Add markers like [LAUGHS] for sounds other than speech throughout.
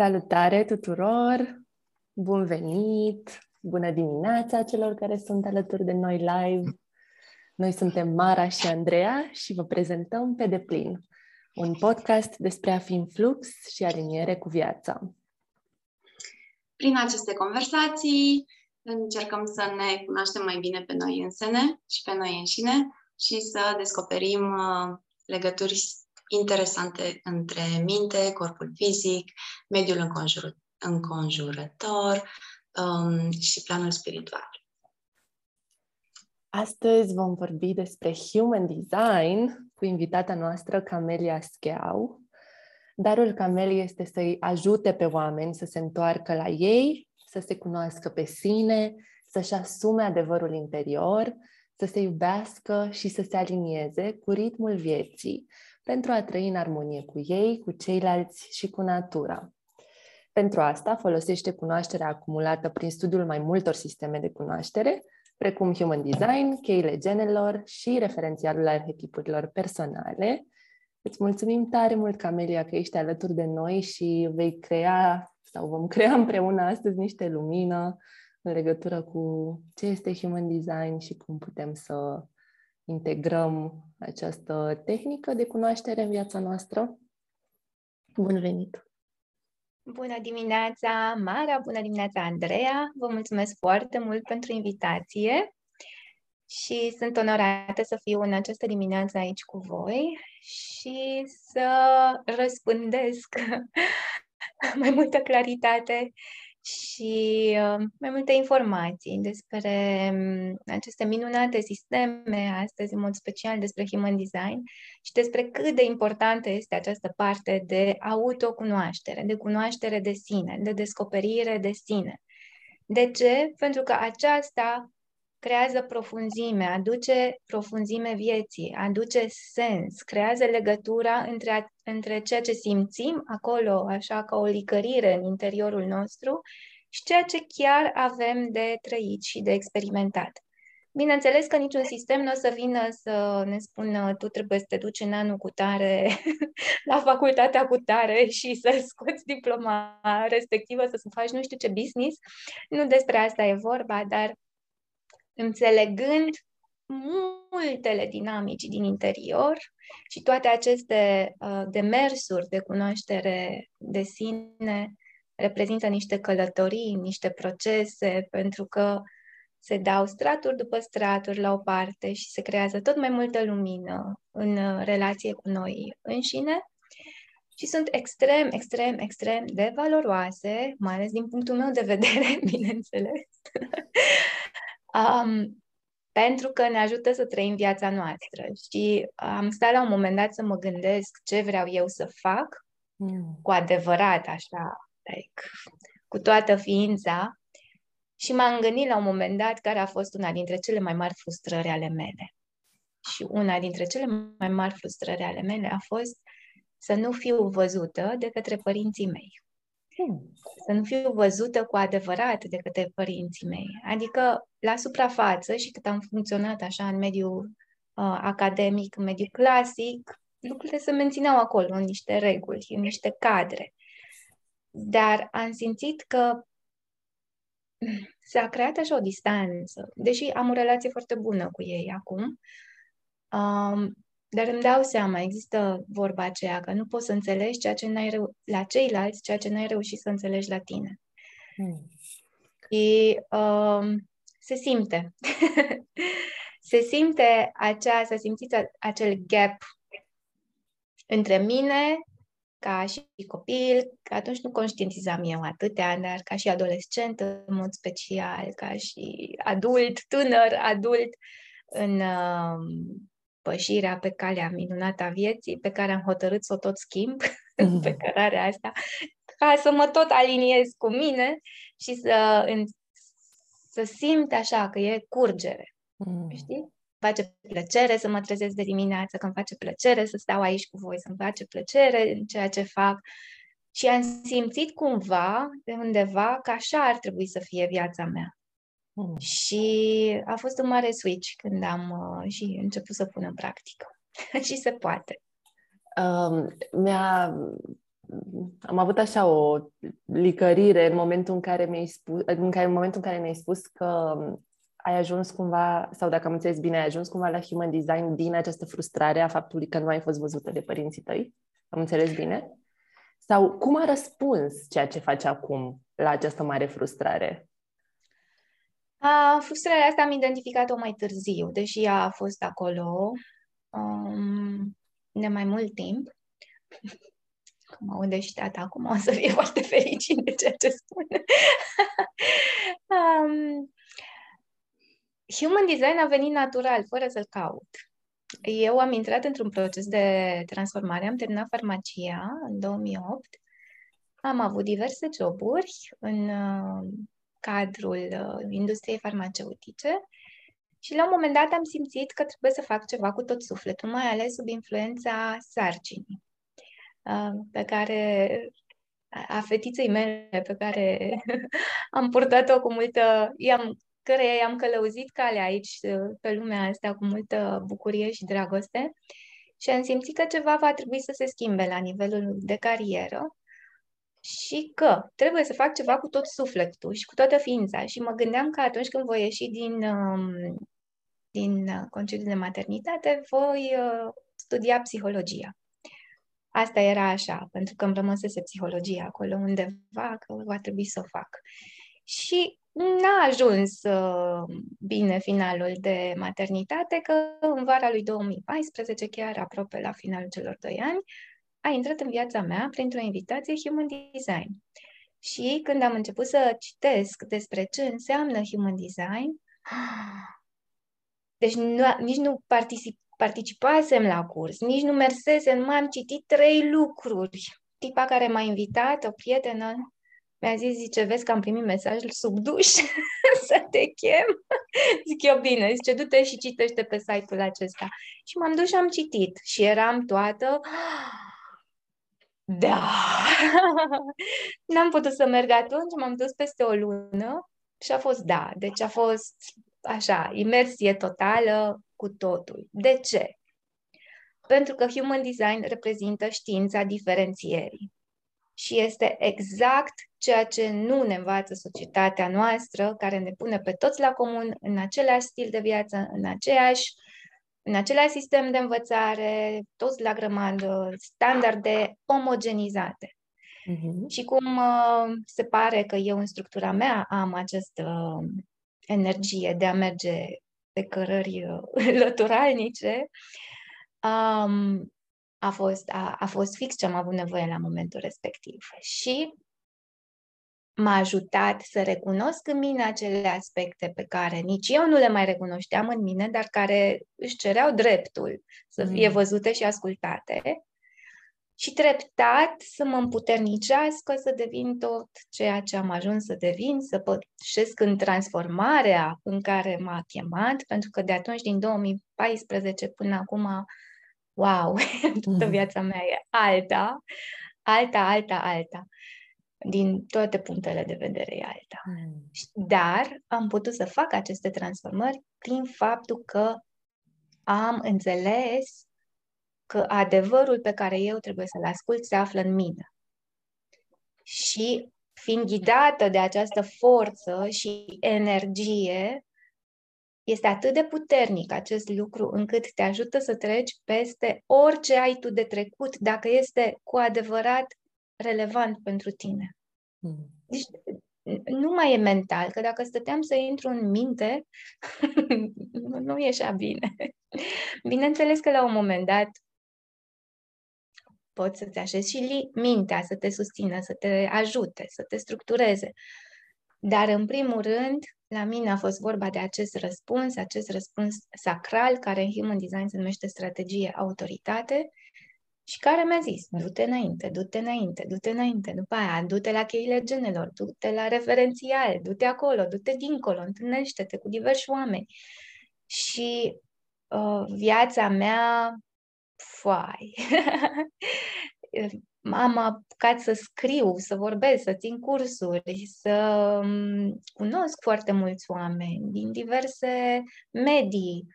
Salutare tuturor! Bun venit! Bună dimineața celor care sunt alături de noi live! Noi suntem Mara și Andreea și vă prezentăm pe deplin un podcast despre a fi în flux și aliniere cu viața. Prin aceste conversații încercăm să ne cunoaștem mai bine pe noi însene și pe noi înșine și să descoperim uh, legături interesante între minte, corpul fizic, mediul înconjur- înconjurător um, și planul spiritual. Astăzi vom vorbi despre Human Design cu invitata noastră, Camelia Scheau. Darul Camelii este să-i ajute pe oameni să se întoarcă la ei, să se cunoască pe sine, să-și asume adevărul interior, să se iubească și să se alinieze cu ritmul vieții, pentru a trăi în armonie cu ei, cu ceilalți și cu natura. Pentru asta folosește cunoașterea acumulată prin studiul mai multor sisteme de cunoaștere, precum Human Design, cheile genelor și referențialul arhetipurilor personale. Îți mulțumim tare mult, Camelia, că ești alături de noi și vei crea sau vom crea [LAUGHS] împreună astăzi niște lumină în legătură cu ce este Human Design și cum putem să integrăm această tehnică de cunoaștere în viața noastră. Bun venit! Bună dimineața, Mara! Bună dimineața, Andreea! Vă mulțumesc foarte mult pentru invitație și sunt onorată să fiu în această dimineață aici cu voi și să răspândesc [LAUGHS] mai multă claritate și uh, mai multe informații despre um, aceste minunate sisteme, astăzi în mod special despre Human Design și despre cât de importantă este această parte de autocunoaștere, de cunoaștere de sine, de descoperire de sine. De ce? Pentru că aceasta creează profunzime, aduce profunzime vieții, aduce sens, creează legătura între, între ceea ce simțim acolo, așa ca o licărire în interiorul nostru, și ceea ce chiar avem de trăit și de experimentat. Bineînțeles că niciun sistem nu o să vină să ne spună tu trebuie să te duci în anul cu tare [LAUGHS] la facultatea cu tare și să scoți diploma respectivă, să faci nu știu ce business. Nu despre asta e vorba, dar înțelegând multele dinamici din interior și toate aceste uh, demersuri de cunoaștere de sine reprezintă niște călătorii, niște procese, pentru că se dau straturi după straturi la o parte și se creează tot mai multă lumină în relație cu noi înșine și sunt extrem, extrem, extrem de valoroase, mai ales din punctul meu de vedere, [LAUGHS] bineînțeles, um, pentru că ne ajută să trăim viața noastră. Și am stat la un moment dat să mă gândesc ce vreau eu să fac mm. cu adevărat, așa, like, cu toată ființa. Și m-am gândit la un moment dat care a fost una dintre cele mai mari frustrări ale mele. Și una dintre cele mai mari frustrări ale mele a fost să nu fiu văzută de către părinții mei. Hmm. Să nu fiu văzută cu adevărat de către părinții mei. Adică, la suprafață și cât am funcționat așa în mediul uh, academic, în mediul clasic, lucrurile se mențineau acolo, în niște reguli, în niște cadre. Dar am simțit că [CLEARS THROAT] s-a creat așa o distanță, deși am o relație foarte bună cu ei acum, um, dar îmi dau seama, există vorba aceea că nu poți să înțelegi ceea ce n-ai reu- la ceilalți, ceea ce n-ai reușit să înțelegi la tine. Hmm. Și um, se simte. [LAUGHS] se simte acea, să simțiți acel gap între mine ca și copil, că atunci nu conștientizam eu atâtea, dar ca și adolescent în mod special, ca și adult, tânăr, adult, în uh, pășirea pe calea minunată a vieții, pe care am hotărât să o tot schimb, [LAUGHS] mm. pe cărarea asta, ca să mă tot aliniez cu mine și să, în, să simt așa că e curgere. Mm. Știi? face plăcere să mă trezesc de dimineață, că îmi face plăcere să stau aici cu voi, să-mi face plăcere în ceea ce fac. Și am simțit cumva, de undeva, că așa ar trebui să fie viața mea. Mm. Și a fost un mare switch când am uh, și început să pun în practică. [LAUGHS] și se poate. Um, mi-a am avut așa o licărire în momentul în care mi-ai spus, în, care, în momentul în care mi-ai spus că ai ajuns cumva, sau dacă am înțeles bine, ai ajuns cumva la human design din această frustrare a faptului că nu ai fost văzută de părinții tăi? Am înțeles bine? Sau cum a răspuns ceea ce faci acum la această mare frustrare? A, frustrarea asta am identificat-o mai târziu, deși ea a fost acolo um, de mai mult timp. [LAUGHS] Cum aude și tata acum, o să fie foarte fericit de ceea ce spune. [LAUGHS] um, human design a venit natural, fără să-l caut. Eu am intrat într-un proces de transformare, am terminat farmacia în 2008, am avut diverse joburi în uh, cadrul uh, industriei farmaceutice și la un moment dat am simțit că trebuie să fac ceva cu tot sufletul, mai ales sub influența sarcinii, uh, pe care a fetiței mele, pe care [LAUGHS] am purtat-o cu multă... I-am, care i-am călăuzit calea aici, uh, pe lumea asta, cu multă bucurie și dragoste. Și am simțit că ceva va trebui să se schimbe la nivelul de carieră și că trebuie să fac ceva cu tot sufletul și cu toată ființa. Și mă gândeam că atunci când voi ieși din, um, din uh, concediu de maternitate, voi uh, studia psihologia. Asta era așa, pentru că îmi rămăsese psihologia acolo undeva, că va trebui să o fac. Și n-a ajuns uh, bine finalul de maternitate, că în vara lui 2014, chiar aproape la finalul celor doi ani, a intrat în viața mea printr-o invitație Human Design. Și când am început să citesc despre ce înseamnă Human Design, deci nu, nici nu particip, participasem la curs, nici nu mersesem, nu am citit trei lucruri. Tipa care m-a invitat, o prietenă, mi-a zis, zice, vezi că am primit mesajul sub duș [LAUGHS] să te chem. Zic eu, bine, zice, du-te și citește pe site-ul acesta. Și m-am dus și am citit și eram toată da! N-am putut să merg atunci, m-am dus peste o lună și a fost da. Deci a fost așa, imersie totală cu totul. De ce? Pentru că Human Design reprezintă știința diferențierii. Și este exact ceea ce nu ne învață societatea noastră, care ne pune pe toți la comun în același stil de viață, în aceeași uh, în același sistem de învățare, toți la grămadă, standarde omogenizate. Uh-huh. Și cum uh, se pare că eu în structura mea am această uh, energie de a merge pe cărări uh, [LAUGHS] lăturalnice, um, a, fost, a, a fost fix ce am avut nevoie la momentul respectiv. Și m-a ajutat să recunosc în mine acele aspecte pe care nici eu nu le mai recunoșteam în mine, dar care își cereau dreptul să fie mm. văzute și ascultate. Și treptat să mă împuternicească să devin tot ceea ce am ajuns să devin, să pășesc în transformarea în care m-a chemat, pentru că de atunci, din 2014 până acum, wow, [LAUGHS] toată mm. viața mea e alta, alta, alta, alta din toate punctele de vedere e alta. Mm. Dar am putut să fac aceste transformări prin faptul că am înțeles că adevărul pe care eu trebuie să-l ascult se află în mine. Și fiind ghidată de această forță și energie, este atât de puternic acest lucru încât te ajută să treci peste orice ai tu de trecut, dacă este cu adevărat relevant pentru tine. Hmm. Deci nu mai e mental, că dacă stăteam să intru în minte, [LAUGHS] nu ieșea bine. Bineînțeles că la un moment dat poți să-ți așezi și mintea să te susțină, să te ajute, să te structureze. Dar, în primul rând, la mine a fost vorba de acest răspuns, acest răspuns sacral, care în Human Design se numește strategie autoritate, și care mi-a zis, du-te înainte, du-te înainte, du-te înainte, după aia, du-te la cheile genelor, du-te la referențial, du-te acolo, du-te dincolo, întâlnește-te cu diversi oameni. Și uh, viața mea, foai, [LAUGHS] am apucat să scriu, să vorbesc, să țin cursuri, să um, cunosc foarte mulți oameni din diverse medii,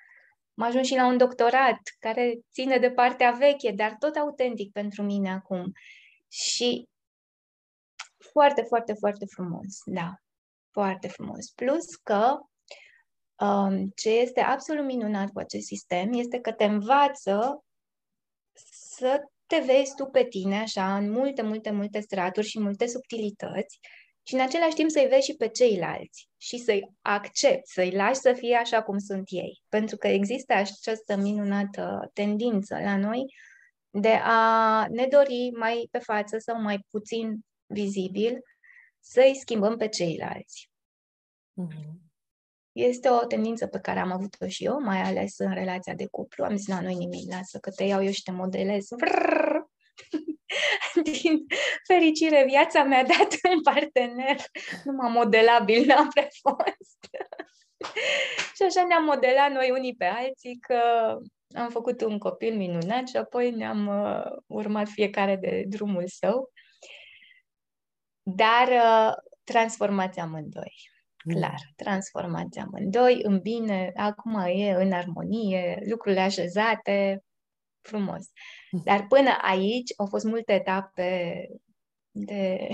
am ajuns și la un doctorat care ține de partea veche, dar tot autentic pentru mine acum. Și foarte, foarte, foarte frumos, da. Foarte frumos. Plus că um, ce este absolut minunat cu acest sistem este că te învață să te vezi tu pe tine așa în multe, multe, multe straturi și multe subtilități și în același timp să-i vezi și pe ceilalți și să-i accepti, să-i lași să fie așa cum sunt ei. Pentru că există această minunată tendință la noi de a ne dori mai pe față sau mai puțin vizibil să-i schimbăm pe ceilalți. Mm-hmm. Este o tendință pe care am avut-o și eu, mai ales în relația de cuplu. Am zis, la noi nimic, lasă că te iau eu și te modelez. Vrrr! [LAUGHS] Din fericire, viața mi-a dat un partener numai modelabil, n-am prea fost. și așa ne-am modelat noi unii pe alții că am făcut un copil minunat și apoi ne-am uh, urmat fiecare de drumul său. Dar uh, transformați amândoi. Mm. Clar, transformați amândoi în bine, acum e în armonie, lucrurile așezate, frumos. Mm. Dar până aici au fost multe etape de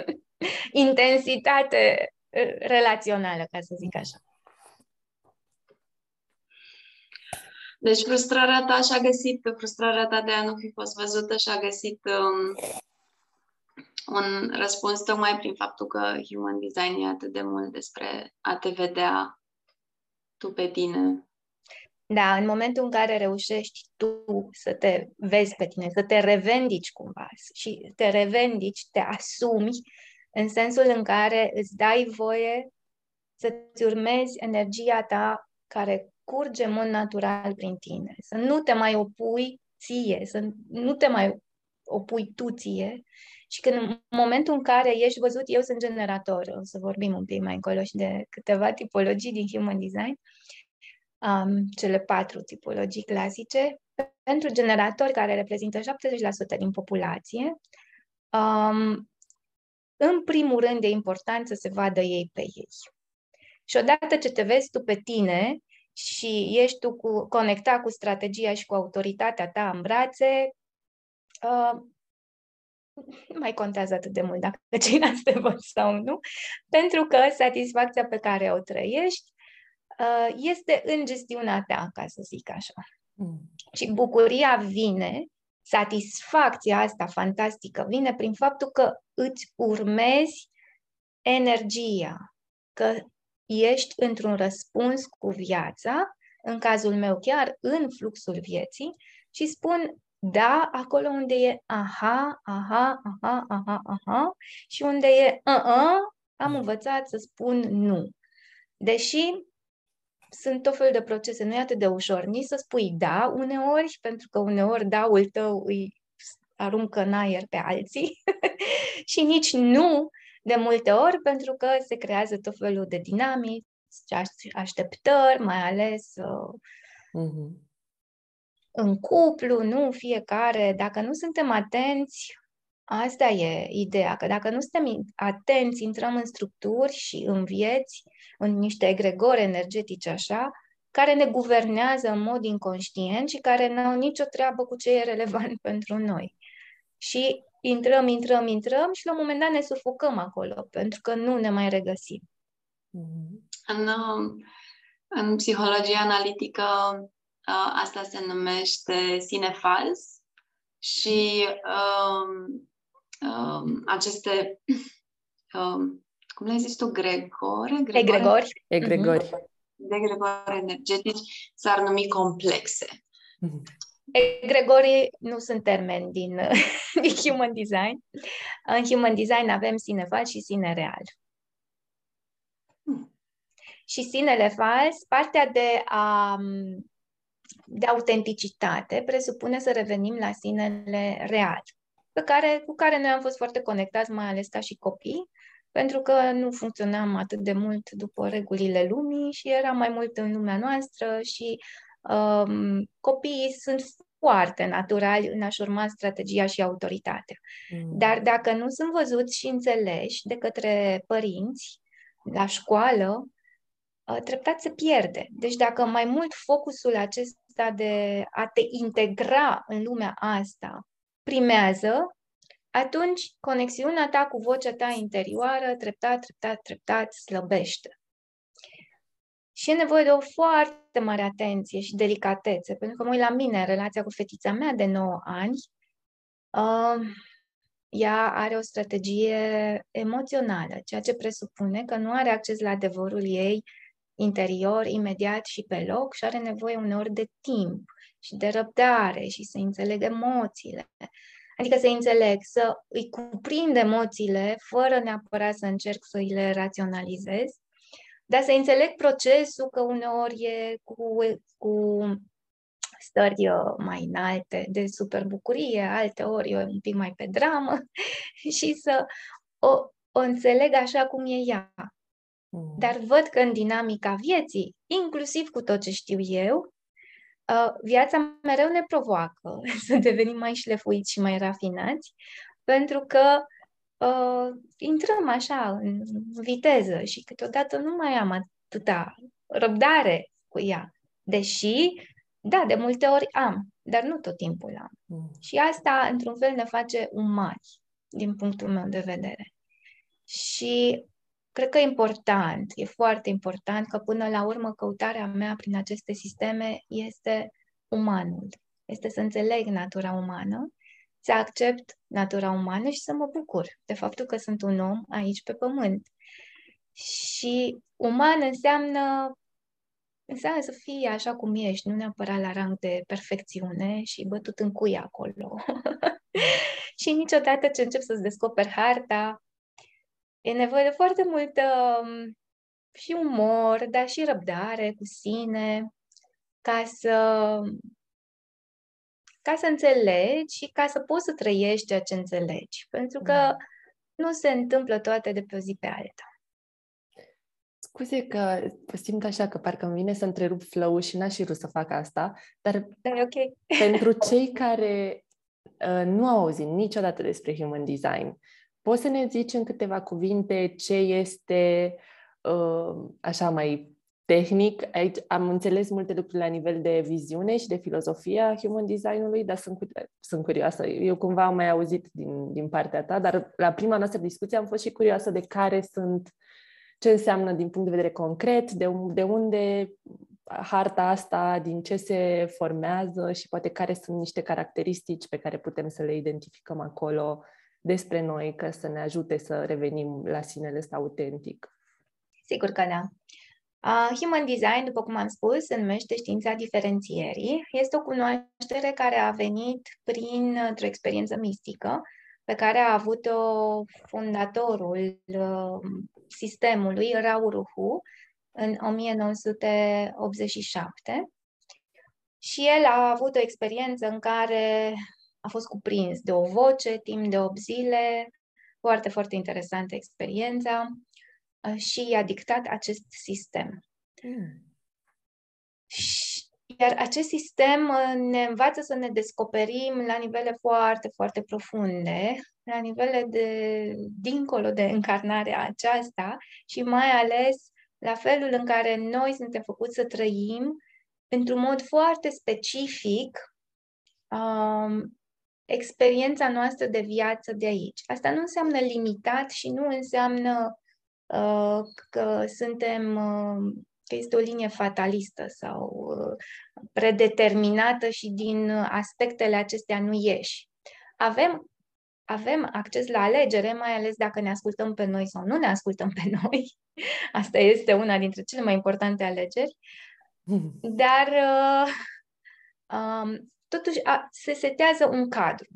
[LAUGHS] intensitate uh, relațională, ca să zic așa. Deci frustrarea ta și-a găsit, frustrarea ta de a nu fi fost văzută și-a găsit um, un răspuns tocmai prin faptul că human design e atât de mult despre a te vedea tu pe tine. Da, în momentul în care reușești tu să te vezi pe tine, să te revendici cumva și te revendici, te asumi în sensul în care îți dai voie să-ți urmezi energia ta care curge în mod natural prin tine, să nu te mai opui ție, să nu te mai opui tu ție. Și când în momentul în care ești văzut, eu sunt generator, o să vorbim un pic mai încolo și de câteva tipologii din Human Design, um, cele patru tipologii clasice, pentru generatori care reprezintă 70% din populație, um, în primul rând e important să se vadă ei pe ei. Și odată ce te vezi tu pe tine și ești tu cu, conectat cu strategia și cu autoritatea ta în brațe, uh, nu mai contează atât de mult dacă [LAUGHS] ceilalți te văd sau nu, pentru că satisfacția pe care o trăiești uh, este în gestiunea ta, ca să zic așa. Mm. Și bucuria vine, satisfacția asta fantastică vine prin faptul că îți urmezi energia, că ești într-un răspuns cu viața, în cazul meu chiar în fluxul vieții, și spun da acolo unde e aha, aha, aha, aha, aha și unde e uh-uh, am învățat să spun nu. Deși sunt tot felul de procese, nu e atât de ușor. Nici să spui da uneori, pentru că uneori daul tău îi aruncă în aer pe alții [LAUGHS] și nici nu de multe ori, pentru că se creează tot felul de dinamici, așteptări, mai ales uh, uh-huh în cuplu, nu fiecare, dacă nu suntem atenți, asta e ideea, că dacă nu suntem atenți, intrăm în structuri și în vieți, în niște egregori energetice așa, care ne guvernează în mod inconștient și care nu au nicio treabă cu ce e relevant [LAUGHS] pentru noi. Și intrăm, intrăm, intrăm și la un moment dat ne sufocăm acolo, pentru că nu ne mai regăsim. Mm-hmm. În, în psihologia analitică Uh, asta se numește sine fals și um, um, aceste, um, cum le-ai zis tu, gregore? Egregori. Egregori. Egregori energetici s-ar numi complexe. Mhm. Egregorii nu sunt termeni din, [LAUGHS] din Human Design. În Human Design avem sine fals și sine real. Hmm. Și sinele fals, partea de a de autenticitate presupune să revenim la sinele real, pe care, cu care noi am fost foarte conectați, mai ales ca și copii, pentru că nu funcționam atât de mult după regulile lumii și era mai mult în lumea noastră și um, copiii sunt foarte naturali în a-și urma strategia și autoritatea. Mm. Dar dacă nu sunt văzuți și înțeleși de către părinți la școală, uh, treptat se pierde. Deci dacă mai mult focusul acest acesta de a te integra în lumea asta primează, atunci conexiunea ta cu vocea ta interioară treptat, treptat, treptat slăbește. Și e nevoie de o foarte mare atenție și delicatețe, pentru că mă uit la mine, relația cu fetița mea de 9 ani, uh, ea are o strategie emoțională, ceea ce presupune că nu are acces la adevărul ei interior, imediat și pe loc și are nevoie uneori de timp și de răbdare și să înțeleg emoțiile. Adică să înțeleg, să îi cuprind emoțiile fără neapărat să încerc să îi le raționalizez, dar să înțeleg procesul că uneori e cu, cu stări uh, mai înalte de super bucurie, alte ori e un pic mai pe dramă [LAUGHS] și să o, o înțeleg așa cum e ea. Mm. Dar văd că în dinamica vieții, inclusiv cu tot ce știu eu, uh, viața mereu ne provoacă [LAUGHS] să devenim mai șlefuiți și mai rafinați, pentru că uh, intrăm așa în viteză și câteodată nu mai am atâta răbdare cu ea. Deși, da, de multe ori am, dar nu tot timpul am. Mm. Și asta, într-un fel, ne face umani, din punctul meu de vedere. Și cred că e important, e foarte important că până la urmă căutarea mea prin aceste sisteme este umanul. Este să înțeleg natura umană, să accept natura umană și să mă bucur de faptul că sunt un om aici pe pământ. Și uman înseamnă înseamnă să fii așa cum ești, nu neapărat la rang de perfecțiune și bătut în cui acolo. [LAUGHS] și niciodată ce încep să-ți descoperi harta, E nevoie de foarte multă um, și umor, dar și răbdare cu sine, ca să, ca să înțelegi și ca să poți să trăiești ceea ce înțelegi. Pentru că da. nu se întâmplă toate de pe o zi pe alta. Scuze că simt așa că parcă îmi vine să întrerup flow și n-aș fi vrut să fac asta, dar da, okay. pentru [LAUGHS] cei care uh, nu au auzit niciodată despre human design, Poți să ne zici în câteva cuvinte ce este uh, așa mai tehnic? Aici am înțeles multe lucruri la nivel de viziune și de filozofia a human design-ului, dar sunt, sunt curioasă. Eu cumva am mai auzit din, din partea ta, dar la prima noastră discuție am fost și curioasă de care sunt, ce înseamnă din punct de vedere concret, de, de unde harta asta, din ce se formează și poate care sunt niște caracteristici pe care putem să le identificăm acolo despre noi, ca să ne ajute să revenim la sinele ăsta autentic. Sigur că da. Uh, human design, după cum am spus, se numește știința diferențierii. Este o cunoaștere care a venit prin o experiență mistică pe care a avut-o fundatorul uh, sistemului, Rauruhu, în 1987. Și el a avut o experiență în care a fost cuprins de o voce timp de 8 zile, foarte, foarte interesantă experiența uh, și i-a dictat acest sistem. Mm. Iar acest sistem uh, ne învață să ne descoperim la nivele foarte, foarte profunde, la nivele de dincolo de încarnarea aceasta și mai ales la felul în care noi suntem făcuți să trăim într-un mod foarte specific um, experiența noastră de viață de aici. Asta nu înseamnă limitat și nu înseamnă uh, că suntem, uh, că este o linie fatalistă sau uh, predeterminată și din aspectele acestea nu ieși. Avem, avem acces la alegere, mai ales dacă ne ascultăm pe noi sau nu ne ascultăm pe noi. [LAUGHS] Asta este una dintre cele mai importante alegeri. [LAUGHS] Dar uh, um, totuși a, se setează un cadru.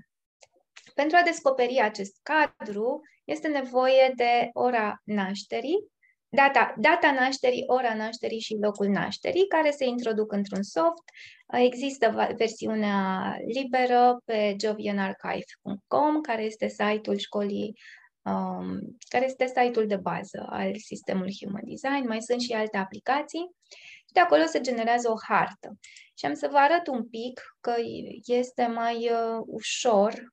Pentru a descoperi acest cadru, este nevoie de ora nașterii, data, data nașterii, ora nașterii și locul nașterii, care se introduc într-un soft. Există versiunea liberă pe jovianarchive.com, care este site-ul școlii um, care este site-ul de bază al sistemului Human Design. Mai sunt și alte aplicații și de acolo se generează o hartă. Și am să vă arăt un pic că este mai uh, ușor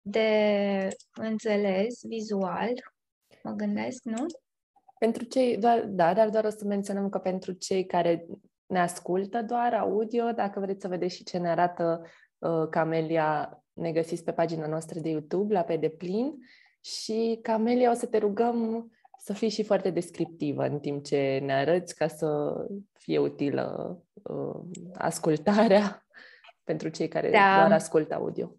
de înțeles vizual, mă gândesc, nu? Pentru cei, doar, da, dar doar o să menționăm că pentru cei care ne ascultă doar audio, dacă vreți să vedeți și ce ne arată uh, Camelia ne găsiți pe pagina noastră de YouTube, la Pe Deplin, și Camelia o să te rugăm să fii și foarte descriptivă în timp ce ne arăți ca să fie utilă uh, ascultarea [LAUGHS] pentru cei care da. doar ascultă audio.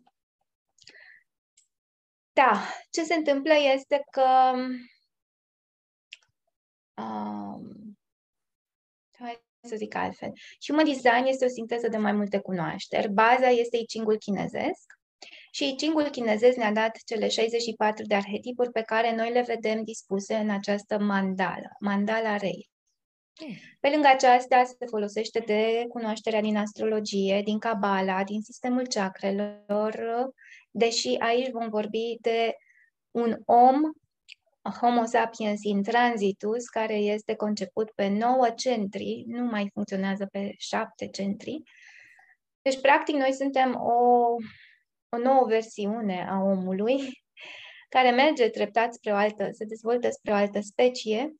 Da, ce se întâmplă este că um, hai să zic altfel. Human design este o sinteză de mai multe cunoașteri. Baza este I Ching-ul chinezesc și I Ching-ul chinezesc ne-a dat cele 64 de arhetipuri pe care noi le vedem dispuse în această mandala, mandala rei. Pe lângă aceasta se folosește de cunoașterea din astrologie, din cabala, din sistemul chakrelor, deși aici vom vorbi de un om, Homo sapiens in transitus, care este conceput pe 9 centri, nu mai funcționează pe 7 centri. Deci, practic, noi suntem o, o nouă versiune a omului [LAUGHS] care merge treptat spre o altă, se dezvoltă spre o altă specie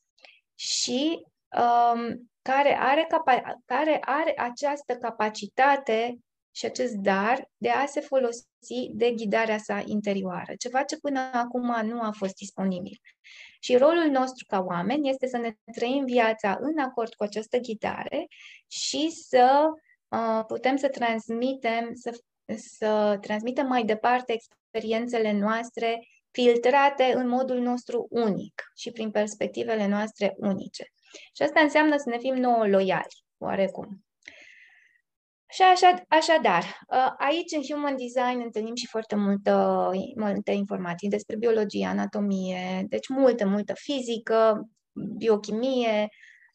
și um, care, are capa- care are această capacitate și acest dar de a se folosi de ghidarea sa interioară, ceva ce până acum nu a fost disponibil. Și rolul nostru ca oameni este să ne trăim viața în acord cu această ghidare și să uh, putem să transmitem, să, să transmitem mai departe experiențele noastre filtrate în modul nostru unic și prin perspectivele noastre unice. Și asta înseamnă să ne fim nouă loiali, oarecum. Și așa, așadar, ă, aici în Human Design întâlnim și foarte multă, multe informații despre biologie, anatomie, deci multă, multă fizică, biochimie.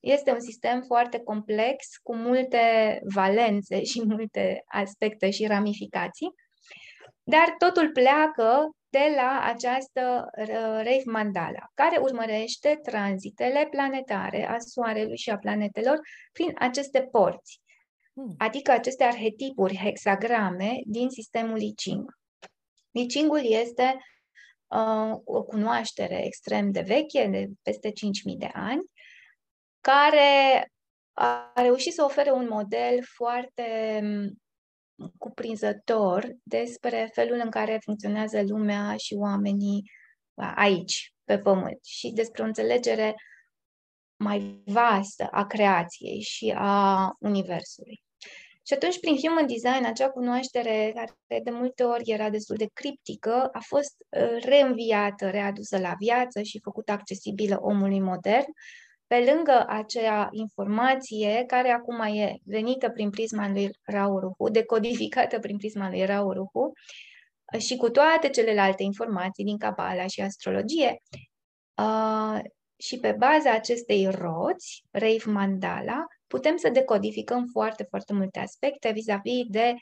Este un sistem foarte complex, cu multe valențe și multe aspecte și ramificații, dar totul pleacă de la această Reif Mandala, care urmărește tranzitele planetare a Soarelui și a planetelor prin aceste porți, hmm. adică aceste arhetipuri, hexagrame din sistemul I Ching. I Ching-ul este uh, o cunoaștere extrem de veche, de peste 5.000 de ani, care a reușit să ofere un model foarte cuprinzător despre felul în care funcționează lumea și oamenii aici, pe Pământ, și despre o înțelegere mai vastă a creației și a Universului. Și atunci, prin Human Design, acea cunoaștere care de multe ori era destul de criptică, a fost uh, reînviată, readusă la viață și făcută accesibilă omului modern, pe lângă acea informație care acum e venită prin prisma lui Rauruhu, decodificată prin prisma lui Rauruhu, și cu toate celelalte informații din Cabala și astrologie, uh, și pe baza acestei roți, Reif Mandala, putem să decodificăm foarte, foarte multe aspecte vis-a-vis de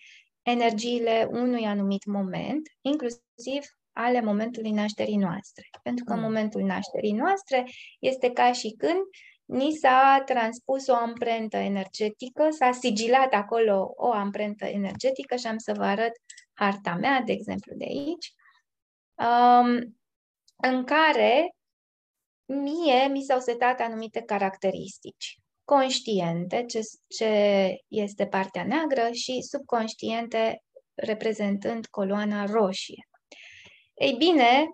energiile unui anumit moment, inclusiv ale momentului nașterii noastre. Pentru că în mm. momentul nașterii noastre este ca și când ni s-a transpus o amprentă energetică, s-a sigilat acolo o amprentă energetică și am să vă arăt harta mea, de exemplu, de aici, um, în care mie mi s-au setat anumite caracteristici conștiente, ce, ce este partea neagră, și subconștiente, reprezentând coloana roșie. Ei bine,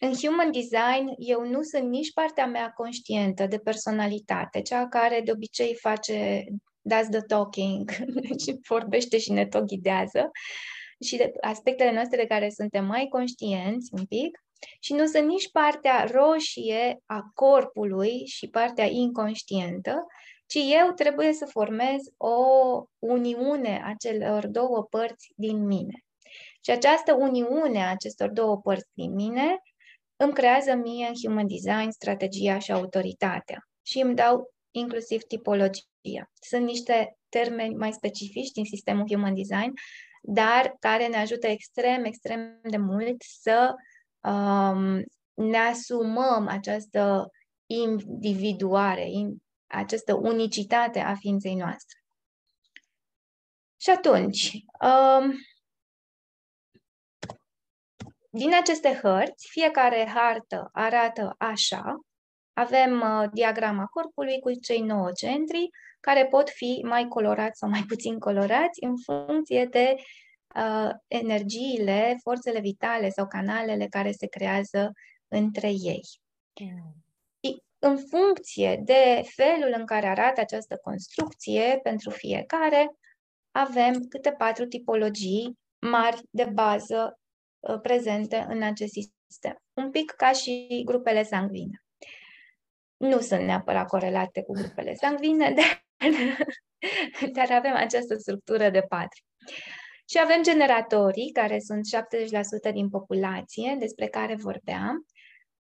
în human design, eu nu sunt nici partea mea conștientă de personalitate, cea care de obicei face does the talking, [LAUGHS] deci vorbește și ne tot ghidează, și de aspectele noastre de care suntem mai conștienți un pic, și nu sunt nici partea roșie a corpului și partea inconștientă, ci eu trebuie să formez o uniune a celor două părți din mine. Și această uniune a acestor două părți din mine îmi creează mie în Human Design strategia și autoritatea și îmi dau inclusiv tipologia. Sunt niște termeni mai specifici din sistemul Human Design, dar care ne ajută extrem, extrem de mult să um, ne asumăm această individuare, in, această unicitate a ființei noastre. Și atunci, um, din aceste hărți, fiecare hartă arată așa. Avem uh, diagrama corpului cu cei 9 centri, care pot fi mai colorați sau mai [LAUGHS] puțin colorați în funcție de uh, energiile, forțele vitale sau canalele care se creează între ei. Mm. În funcție de felul în care arată această construcție, pentru fiecare, avem câte patru tipologii mari de bază uh, prezente în acest sistem. Un pic ca și grupele sanguine. Nu sunt neapărat corelate cu grupele sanguine, [LAUGHS] dar, dar avem această structură de patru. Și avem generatorii, care sunt 70% din populație, despre care vorbeam,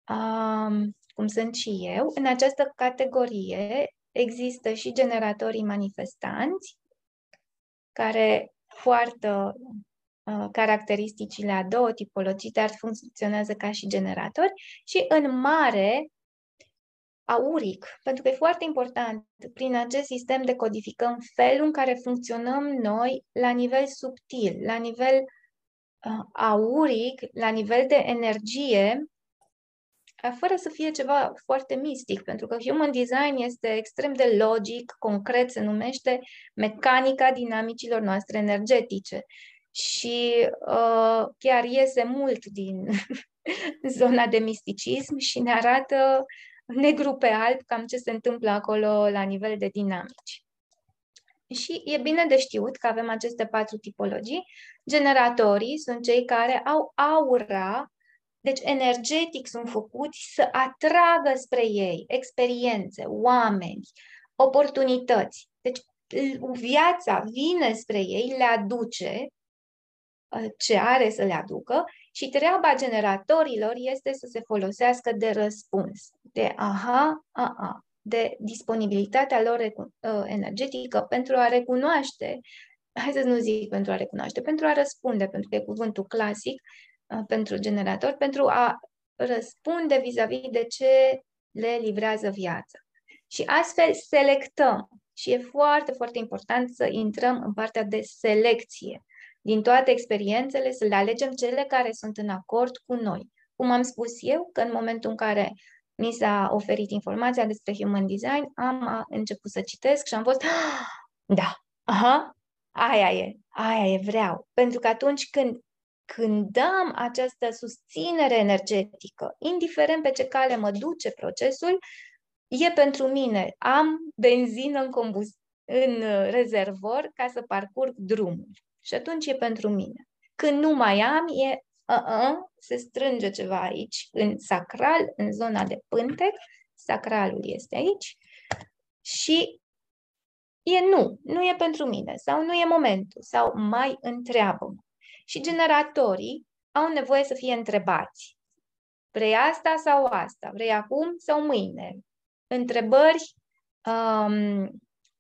um, cum sunt și eu. În această categorie există și generatorii manifestanți, care poartă uh, caracteristicile a două tipologii, dar funcționează ca și generatori, și în mare auric, pentru că e foarte important, prin acest sistem de codificăm felul în care funcționăm noi la nivel subtil, la nivel uh, auric, la nivel de energie, uh, fără să fie ceva foarte mistic, pentru că human design este extrem de logic, concret, se numește mecanica dinamicilor noastre energetice. Și uh, chiar iese mult din [LAUGHS] zona de misticism și ne arată negru pe alb cam ce se întâmplă acolo la nivel de dinamici. Și e bine de știut că avem aceste patru tipologii. Generatorii sunt cei care au aura, deci energetic sunt făcuți să atragă spre ei experiențe, oameni, oportunități. Deci viața vine spre ei, le aduce uh, ce are să le aducă și treaba generatorilor este să se folosească de răspuns, de aha, a, a, de disponibilitatea lor uh, energetică pentru a recunoaște, hai să nu zic pentru a recunoaște, pentru a răspunde, pentru că e cuvântul clasic uh, pentru generator, pentru a răspunde vis-a-vis de ce le livrează viața. Și astfel selectăm. Și e foarte, foarte important să intrăm în partea de selecție din toate experiențele, să le alegem cele care sunt în acord cu noi. Cum am spus eu, că în momentul în care mi s-a oferit informația despre Human Design, am început să citesc și am fost, ah, da, aha, aia e, aia e, vreau. Pentru că atunci când, când dăm această susținere energetică, indiferent pe ce cale mă duce procesul, e pentru mine. Am benzină în, combust- în rezervor ca să parcurg drumul. Și atunci e pentru mine. Când nu mai am, e uh-uh, se strânge ceva aici, în sacral, în zona de pântec, sacralul este aici și e nu, nu e pentru mine sau nu e momentul sau mai întreabă Și generatorii au nevoie să fie întrebați. Vrei asta sau asta? Vrei acum sau mâine? Întrebări um,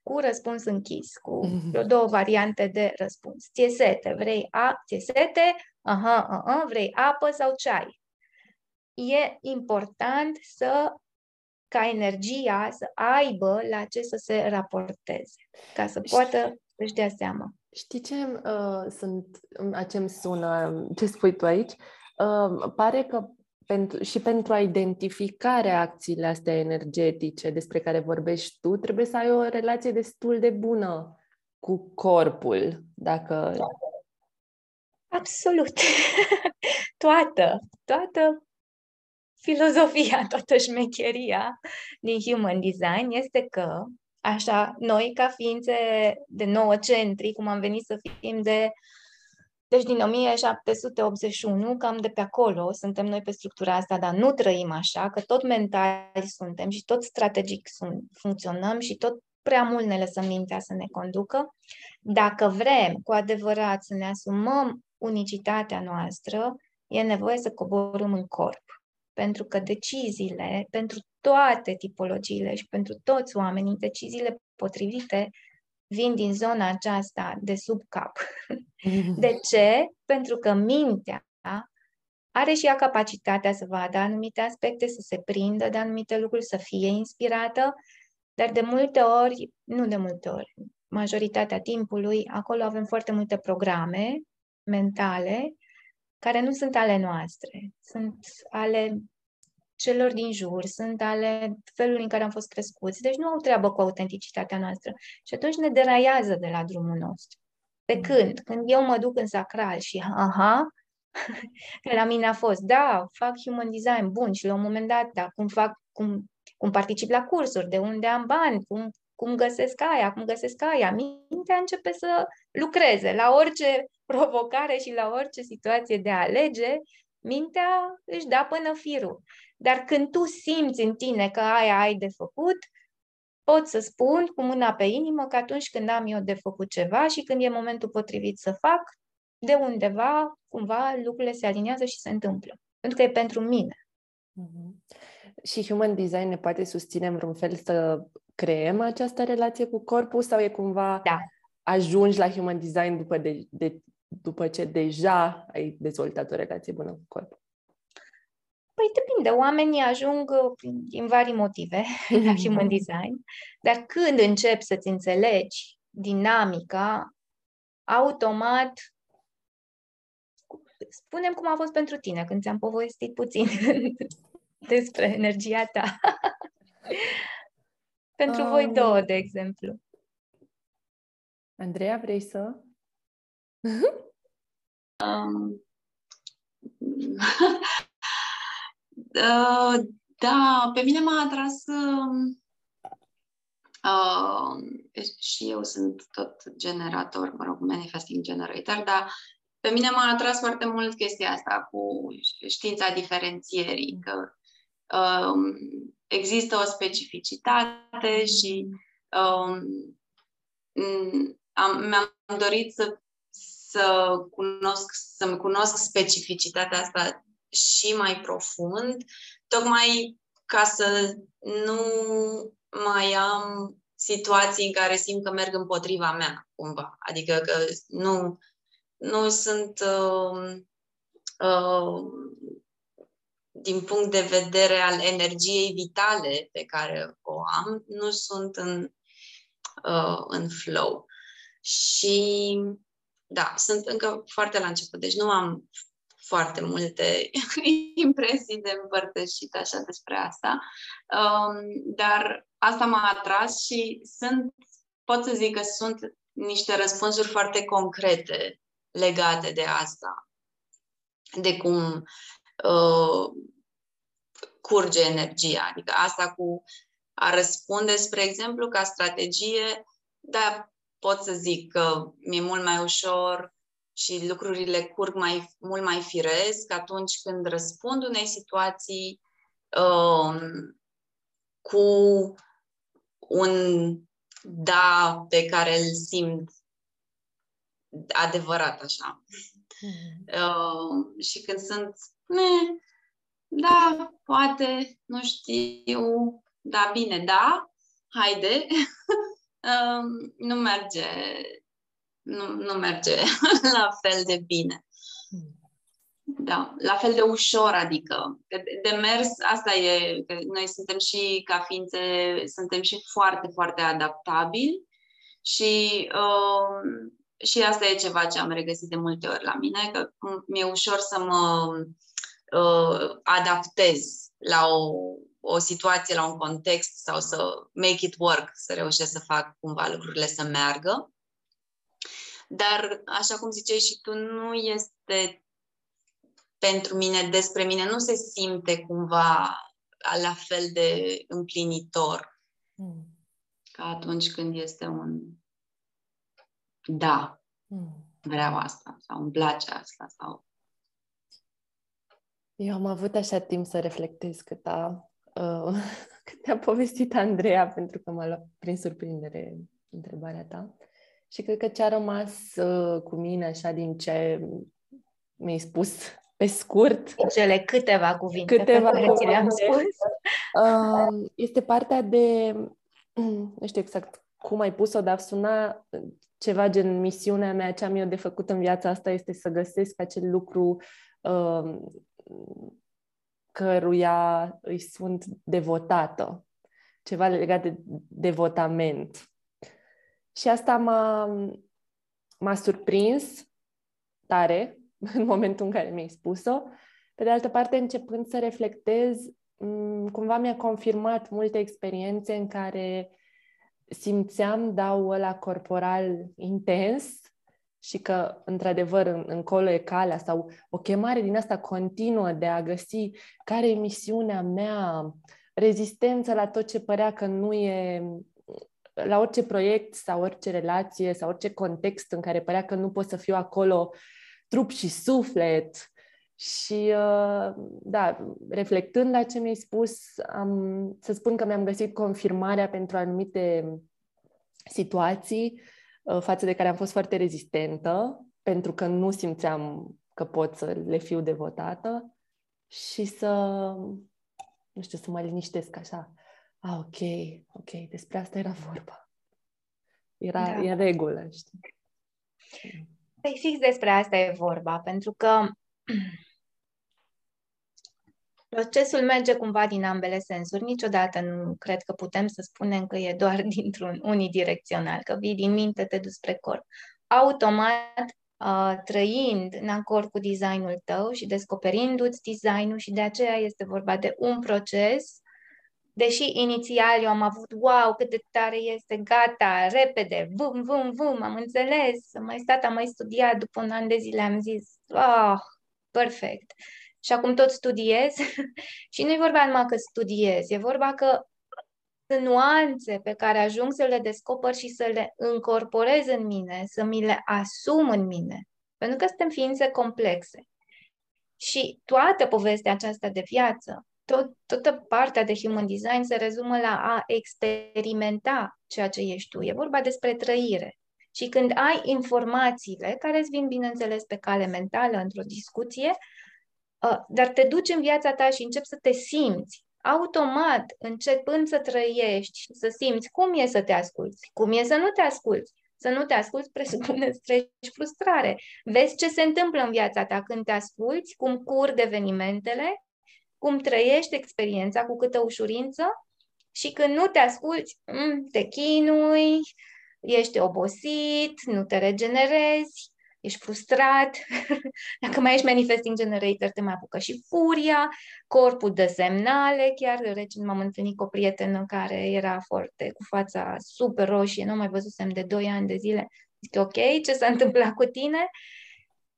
cu răspuns închis, cu mm-hmm. două variante de răspuns. Ție sete, vrei a, ție sete, aha, aha, vrei apă sau ceai. E important să ca energia să aibă la ce să se raporteze, ca să poată să-și dea seama. Știi ce uh, sunt, ce îmi sună, ce spui tu aici? Uh, pare că pentru, și pentru a identifica reacțiile astea energetice despre care vorbești tu, trebuie să ai o relație destul de bună cu corpul. Dacă... Absolut. [LAUGHS] toată, toată filozofia, [LAUGHS] toată șmecheria din Human Design este că, așa, noi ca ființe de nouă centri, cum am venit să fim de deci din 1781, cam de pe acolo, suntem noi pe structura asta, dar nu trăim așa, că tot mentali suntem și tot strategic sunt, funcționăm și tot prea mult ne lăsăm mintea să ne conducă. Dacă vrem cu adevărat să ne asumăm unicitatea noastră, e nevoie să coborâm în corp. Pentru că deciziile, pentru toate tipologiile și pentru toți oamenii, deciziile potrivite vin din zona aceasta de sub cap. De ce? Pentru că mintea are și ea capacitatea să vadă anumite aspecte, să se prindă de anumite lucruri, să fie inspirată, dar de multe ori, nu de multe ori, majoritatea timpului, acolo avem foarte multe programe mentale care nu sunt ale noastre, sunt ale celor din jur, sunt ale felului în care am fost crescuți, deci nu au treabă cu autenticitatea noastră. Și atunci ne deraiază de la drumul nostru. Pe mm. când? Când eu mă duc în sacral și aha, că [LAUGHS] la mine a fost, da, fac human design, bun, și la un moment dat, da, cum fac, cum, cum particip la cursuri, de unde am bani, cum, cum găsesc aia, cum găsesc aia, mintea începe să lucreze la orice [LAUGHS] provocare și la orice situație de a alege, mintea își da până firul. Dar când tu simți în tine că aia ai de făcut, pot să spun cu mâna pe inimă că atunci când am eu de făcut ceva și când e momentul potrivit să fac, de undeva, cumva, lucrurile se aliniază și se întâmplă. Pentru că e pentru mine. Mm-hmm. Și Human Design ne poate susține în vreun fel să creăm această relație cu corpul sau e cumva da. ajungi la Human Design după, de, de, după ce deja ai dezvoltat o relație bună cu corpul? Păi depinde, oamenii ajung uh, din vari motive [LAUGHS] la Human [LAUGHS] Design, dar când începi să-ți înțelegi dinamica, automat spunem cum a fost pentru tine când ți-am povestit puțin [LAUGHS] despre energia ta. pentru um, voi două, de exemplu. Andreea, vrei să? um, uh, da, pe mine m-a atras uh, uh, și eu sunt tot generator, mă rog, manifesting generator, dar pe mine m-a atras foarte mult chestia asta cu știința diferențierii, că um, există o specificitate și um, am, mi-am dorit să, să cunosc, să-mi cunosc specificitatea asta și mai profund, tocmai ca să nu mai am situații în care simt că merg împotriva mea, cumva. Adică că nu, nu sunt uh, uh, din punct de vedere al energiei vitale pe care o am, nu sunt în, uh, în flow. Și da, sunt încă foarte la început, deci nu am foarte multe [LAUGHS] impresii de împărtășit așa despre asta, um, dar asta m-a atras și sunt, pot să zic că sunt niște răspunsuri foarte concrete legate de asta, de cum uh, curge energia. Adică asta cu a răspunde, spre exemplu, ca strategie, da, pot să zic că mi-e mult mai ușor și lucrurile curg mai, mult mai firesc atunci când răspund unei situații uh, cu un da pe care îl simt adevărat așa. Mm. Uh, și când sunt, ne, da, poate, nu știu, da, bine, da, haide, uh, [LAUGHS] nu merge, nu, nu merge [LAUGHS] la fel de bine. Mm. Da, la fel de ușor, adică de, de mers, asta e, că noi suntem și ca ființe, suntem și foarte, foarte adaptabili și uh, și asta e ceva ce am regăsit de multe ori la mine, că mi-e ușor să mă uh, adaptez la o, o situație, la un context sau să make it work, să reușesc să fac cumva lucrurile să meargă. Dar, așa cum ziceai și tu, nu este pentru mine, despre mine, nu se simte cumva la fel de împlinitor mm. ca atunci când este un da, mm. vreau asta sau îmi place asta sau... Eu am avut așa timp să reflectez cât a, uh, [LAUGHS] cât a povestit Andreea, pentru că m-a luat prin surprindere întrebarea ta. Și cred că ce a rămas uh, cu mine așa din ce mi-ai spus pe scurt. Cele câteva cuvinte câteva pe care cuvinte, ți le-am spus. Uh, este partea de, nu știu exact cum ai pus-o, dar suna ceva gen misiunea mea, ce am eu de făcut în viața asta este să găsesc acel lucru uh, căruia îi sunt devotată. Ceva legat de devotament. Și asta m-a, m-a surprins tare [LAUGHS] în momentul în care mi-ai spus-o. Pe de altă parte, începând să reflectez, cumva mi-a confirmat multe experiențe în care simțeam daul ăla corporal intens și că, într-adevăr, în, încolo e calea sau o chemare din asta continuă de a găsi care e misiunea mea, rezistență la tot ce părea că nu e la orice proiect sau orice relație sau orice context în care părea că nu pot să fiu acolo trup și suflet. Și, uh, da, reflectând la ce mi-ai spus, am, să spun că mi-am găsit confirmarea pentru anumite situații uh, față de care am fost foarte rezistentă, pentru că nu simțeam că pot să le fiu devotată și să, nu știu, să mă liniștesc așa. Ah, ok, ok, despre asta era [LAUGHS] vorba. Era da. în regulă, știi? Păi fix despre asta e vorba, pentru că [CLEARS THROAT] procesul merge cumva din ambele sensuri. Niciodată nu cred că putem să spunem că e doar [LAUGHS] dintr-un unidirecțional, că vii din minte, te duci spre corp. Automat, uh, trăind în acord cu designul tău și descoperindu-ți designul și de aceea este vorba de un proces Deși inițial eu am avut, wow, cât de tare este, gata, repede, vum, vum, vum, am înțeles, am mai stat, am mai studiat, după un an de zile am zis, oh, perfect. Și acum tot studiez [LAUGHS] și nu e vorba numai că studiez, e vorba că sunt nuanțe pe care ajung să le descoper și să le încorporez în mine, să mi le asum în mine. Pentru că suntem ființe complexe. Și toată povestea aceasta de viață tot, toată partea de human design se rezumă la a experimenta ceea ce ești tu. E vorba despre trăire. Și când ai informațiile, care îți vin, bineînțeles, pe cale mentală într-o discuție, uh, dar te duci în viața ta și începi să te simți, automat, începând să trăiești și să simți cum e să te asculți, cum e să nu te asculți. Să nu te asculți [LAUGHS] presupune stres și frustrare. Vezi ce se întâmplă în viața ta când te asculți, cum curg evenimentele cum trăiești experiența cu câtă ușurință și când nu te asculți, mm, te chinui, ești obosit, nu te regenerezi, ești frustrat, [LAUGHS] dacă mai ești manifesting generator, te mai apucă și furia, corpul dă semnale, chiar recent m-am întâlnit cu o prietenă care era foarte, cu fața super roșie, nu mai văzusem de 2 ani de zile, zic, ok, ce s-a întâmplat cu tine?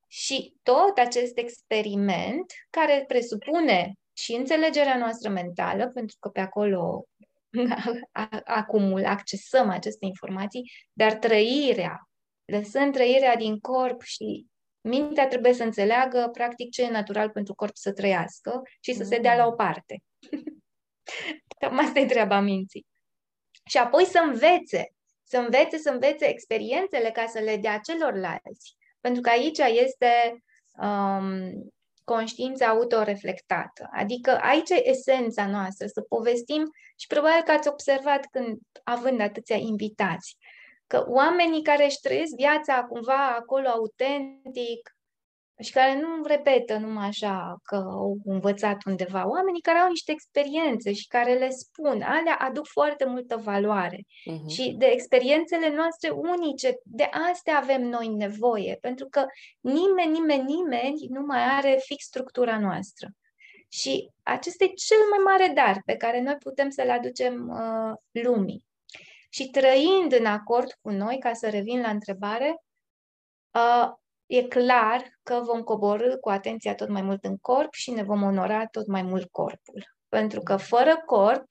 Și tot acest experiment, care presupune și înțelegerea noastră mentală, pentru că pe acolo [LAUGHS] acumul, accesăm aceste informații, dar trăirea, lăsând trăirea din corp și mintea trebuie să înțeleagă practic ce e natural pentru corp să trăiască și să se dea la o parte. [LAUGHS] Cam asta e treaba minții. Și apoi să învețe, să învețe, să învețe experiențele ca să le dea celorlalți. Pentru că aici este um, conștiința autoreflectată. Adică aici e esența noastră, să povestim și probabil că ați observat când, având atâția invitați, că oamenii care își trăiesc viața cumva acolo autentic, și care nu repetă numai așa că au învățat undeva. Oamenii care au niște experiențe și care le spun, alea aduc foarte multă valoare. Uh-huh. Și de experiențele noastre unice, de astea avem noi nevoie, pentru că nimeni, nimeni, nimeni nu mai are fix structura noastră. Și acesta e cel mai mare dar pe care noi putem să-l aducem uh, lumii. Și trăind în acord cu noi, ca să revin la întrebare, uh, e clar că vom coborâ cu atenția tot mai mult în corp și ne vom onora tot mai mult corpul. Pentru că fără corp,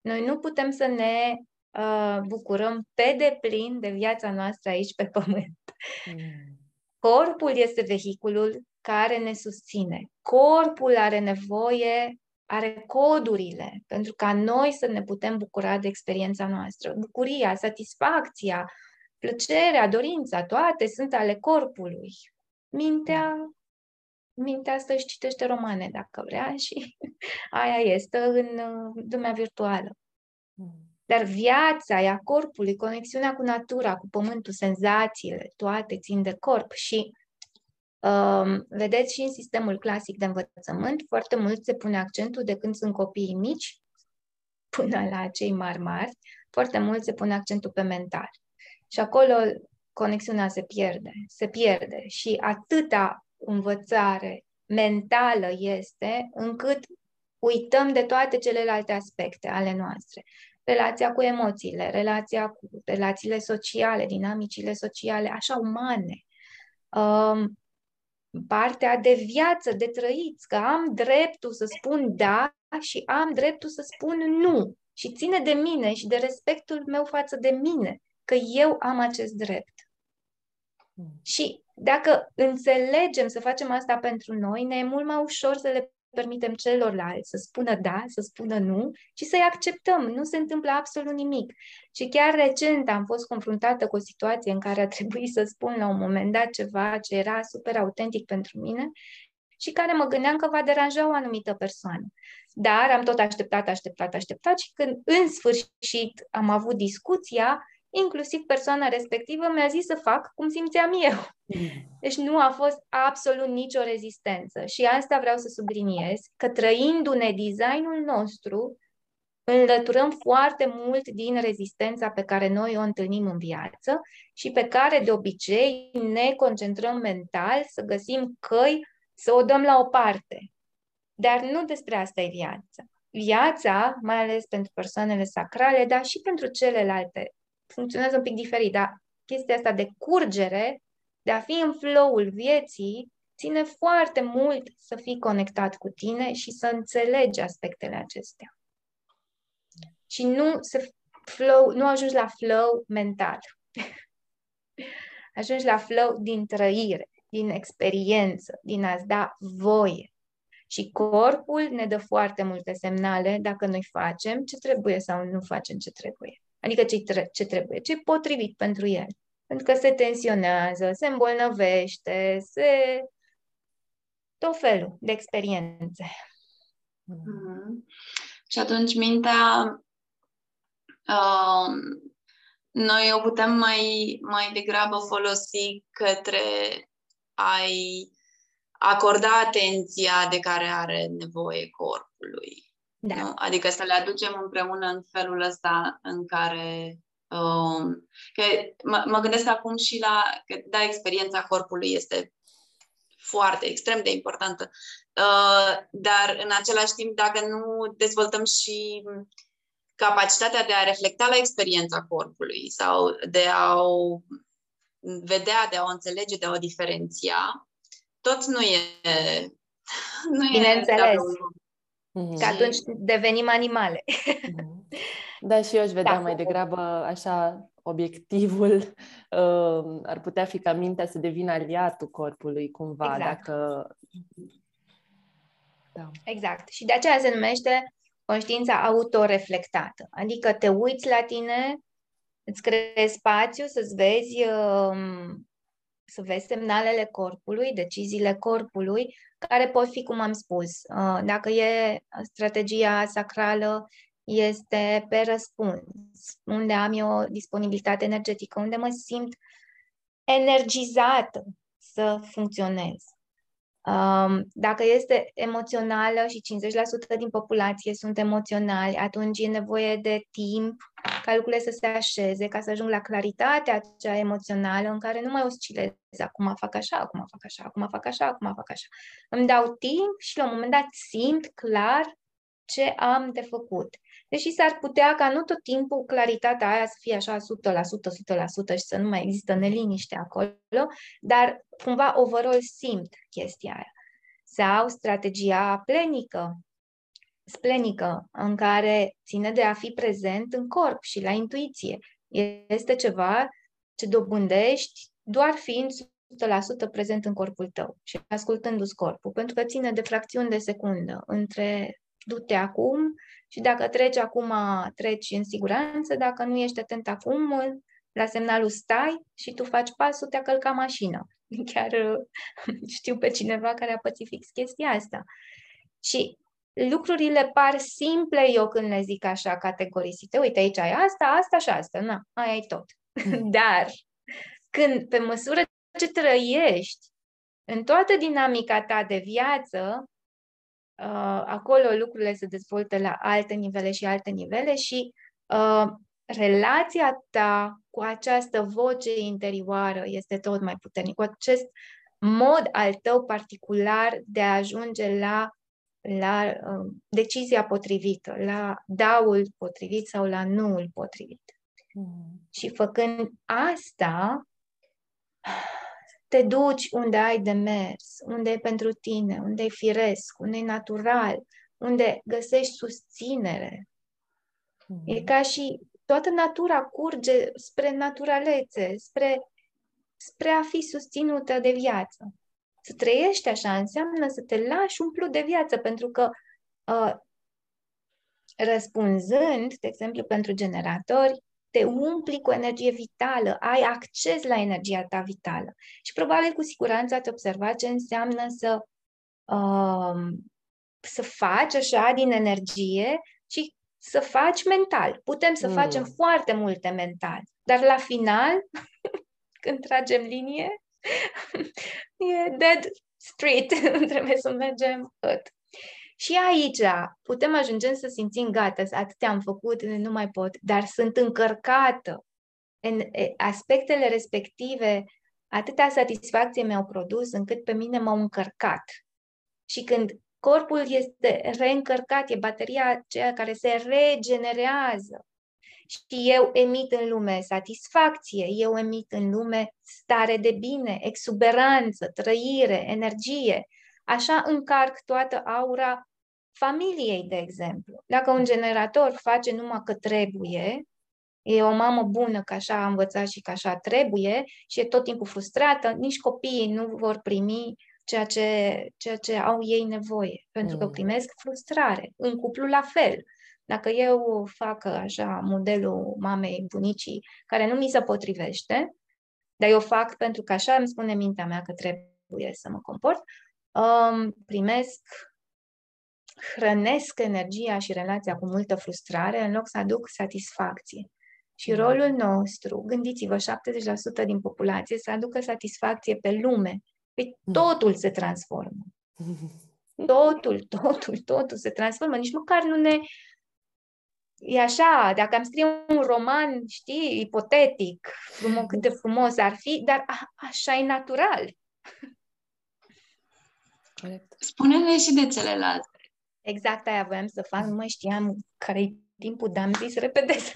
noi nu putem să ne uh, bucurăm pe deplin de viața noastră aici pe pământ. Mm. Corpul este vehiculul care ne susține. Corpul are nevoie, are codurile pentru ca noi să ne putem bucura de experiența noastră. Bucuria, satisfacția, plăcerea, dorința, toate sunt ale corpului. Mintea, mintea asta își citește romane dacă vrea [LAUGHS] și aia este în uh, lumea virtuală. Mm. Dar viața ea corpului, conexiunea cu natura, cu pământul, senzațiile, toate țin de corp și um, vedeți și în sistemul clasic de învățământ, foarte mult se pune accentul de când sunt copiii mici până la cei mari mari, foarte mult se pune accentul pe mental. Și acolo conexiunea se pierde, se pierde și atâta învățare mentală este încât uităm de toate celelalte aspecte ale noastre. Relația cu emoțiile, relația cu relațiile sociale, dinamicile sociale, așa umane. um, partea de viață, de trăit, că am dreptul să spun da și am dreptul să spun nu. Și ține de mine și de respectul meu față de mine, că eu am acest drept. Mm. Și dacă înțelegem să facem asta pentru noi, ne e mult mai ușor să le permitem celorlalți să spună da, să spună nu și să-i acceptăm. Nu se întâmplă absolut nimic. Și chiar recent am fost confruntată cu o situație în care a [LAUGHS] trebuit să spun la un moment dat ceva ce era super autentic pentru mine și care mă gândeam că va deranja o anumită persoană. Dar am tot așteptat, așteptat, așteptat și când în sfârșit am avut discuția, inclusiv persoana respectivă mi-a zis să fac cum simțeam eu. Mm. Deci nu a fost absolut nicio rezistență. Și asta vreau să subliniez, că trăindu-ne designul nostru, înlăturăm foarte mult din rezistența pe care noi o întâlnim în viață și pe care de obicei ne concentrăm mental să găsim căi să o dăm la o parte. Dar nu despre asta e viața. Viața, mai ales pentru persoanele sacrale, dar și pentru celelalte funcționează un pic diferit, dar chestia asta de curgere, de a fi în flow-ul vieții, ține foarte mult să fii conectat cu tine și să înțelegi aspectele acestea. Și nu, să flow, nu ajungi la flow mental. [LAUGHS] ajungi la flow din trăire, din experiență, din a-ți da voie. Și corpul ne dă foarte multe semnale dacă noi facem ce trebuie sau nu facem ce trebuie. Adică ce, tre- ce trebuie, ce potrivit pentru el. Pentru că se tensionează, se îmbolnăvește, se... tot felul de experiențe. Mm-hmm. Și atunci mintea uh, noi o putem mai, mai degrabă folosi către a-i acorda atenția de care are nevoie corpului. Da. Nu? Adică să le aducem împreună în felul ăsta în care um, că mă, mă gândesc acum și la că da, experiența corpului este foarte, extrem de importantă. Uh, dar în același timp, dacă nu dezvoltăm și capacitatea de a reflecta la experiența corpului sau de a o vedea, de a o înțelege, de a o diferenția, tot nu e. Nu Bineînțeles. E Mm-hmm. Că atunci devenim animale. Mm-hmm. Da, și eu aș vedea da, mai degrabă așa obiectivul uh, ar putea fi ca mintea să devină aliatul corpului cumva, exact. dacă... Da. Exact. Și de aceea se numește conștiința autoreflectată. Adică te uiți la tine, îți creezi spațiu să-ți vezi uh, să vezi semnalele corpului, deciziile corpului, care pot fi, cum am spus, uh, dacă e strategia sacrală, este pe răspuns, unde am eu o disponibilitate energetică, unde mă simt energizată să funcționez. Um, dacă este emoțională și 50% din populație sunt emoționali, atunci e nevoie de timp ca lucrurile să se așeze, ca să ajung la claritatea acea emoțională în care nu mai oscilez. Acum fac așa, acum fac așa, acum fac așa, acum fac așa. Îmi dau timp și la un moment dat simt clar ce am de făcut. Deși s-ar putea ca nu tot timpul claritatea aia să fie așa 100%, 100%, 100% și să nu mai există neliniște acolo, dar cumva overall simt chestia aia. Sau strategia plenică, splenică, în care ține de a fi prezent în corp și la intuiție. Este ceva ce dobândești doar fiind 100% prezent în corpul tău și ascultându-ți corpul, pentru că ține de fracțiuni de secundă între du-te acum și dacă treci acum, treci în siguranță, dacă nu ești atent acum, la semnalul stai și tu faci pasul, te-a călcat mașina. [LAUGHS] Chiar știu pe cineva care a pățit fix chestia asta. Și lucrurile par simple eu când le zic așa categorisite. Uite, aici ai asta, asta și asta. Na, aia e tot. Mm. [LAUGHS] Dar când, pe măsură ce trăiești în toată dinamica ta de viață, uh, acolo lucrurile se dezvoltă la alte nivele și alte nivele și uh, relația ta cu această voce interioară este tot mai puternică, cu acest mod al tău particular de a ajunge la, la uh, decizia potrivită, la daul potrivit sau la nuul potrivit. Mm. Și făcând asta, te duci unde ai de mers, unde e pentru tine, unde e firesc, unde e natural, unde găsești susținere. Mm. E ca și toată natura curge spre naturalețe, spre, spre a fi susținută de viață. Să trăiești așa înseamnă să te lași umplut de viață, pentru că uh, răspunzând, de exemplu, pentru generatori, te umpli cu energie vitală, ai acces la energia ta vitală. Și probabil cu siguranță ați observat ce înseamnă să, uh, să faci așa din energie și să faci mental. Putem să mm. facem foarte multe mental, dar la final, [LAUGHS] când tragem linie, [LAUGHS] e dead street, [LAUGHS] trebuie să mergem tot. Și aici putem ajunge să simțim gata, atâtea am făcut, nu mai pot, dar sunt încărcată. În aspectele respective, atâta satisfacție mi-au produs încât pe mine m-au încărcat. Și când corpul este reîncărcat, e bateria aceea care se regenerează. Și eu emit în lume satisfacție, eu emit în lume stare de bine, exuberanță, trăire, energie. Așa încarc toată aura familiei, de exemplu. Dacă un generator face numai că trebuie, e o mamă bună că așa a învățat și că așa trebuie și e tot timpul frustrată, nici copiii nu vor primi ceea ce, ceea ce au ei nevoie, pentru că mm. primesc frustrare. În cuplu la fel. Dacă eu fac așa modelul mamei bunicii, care nu mi se potrivește, dar eu fac pentru că așa îmi spune mintea mea că trebuie să mă comport, um, primesc hrănesc energia și relația cu multă frustrare în loc să aduc satisfacție. Și mm. rolul nostru, gândiți-vă, 70% din populație să aducă satisfacție pe lume. Păi mm. totul se transformă. Totul, totul, totul se transformă. Nici măcar nu ne... E așa, dacă am scrie un roman, știi, ipotetic, frumos, cât de frumos ar fi, dar a, așa e natural. Spune-ne și de celelalte. Exact aia voiam să fac, nu mai știam care-i timpul, dar am zis repede [LAUGHS]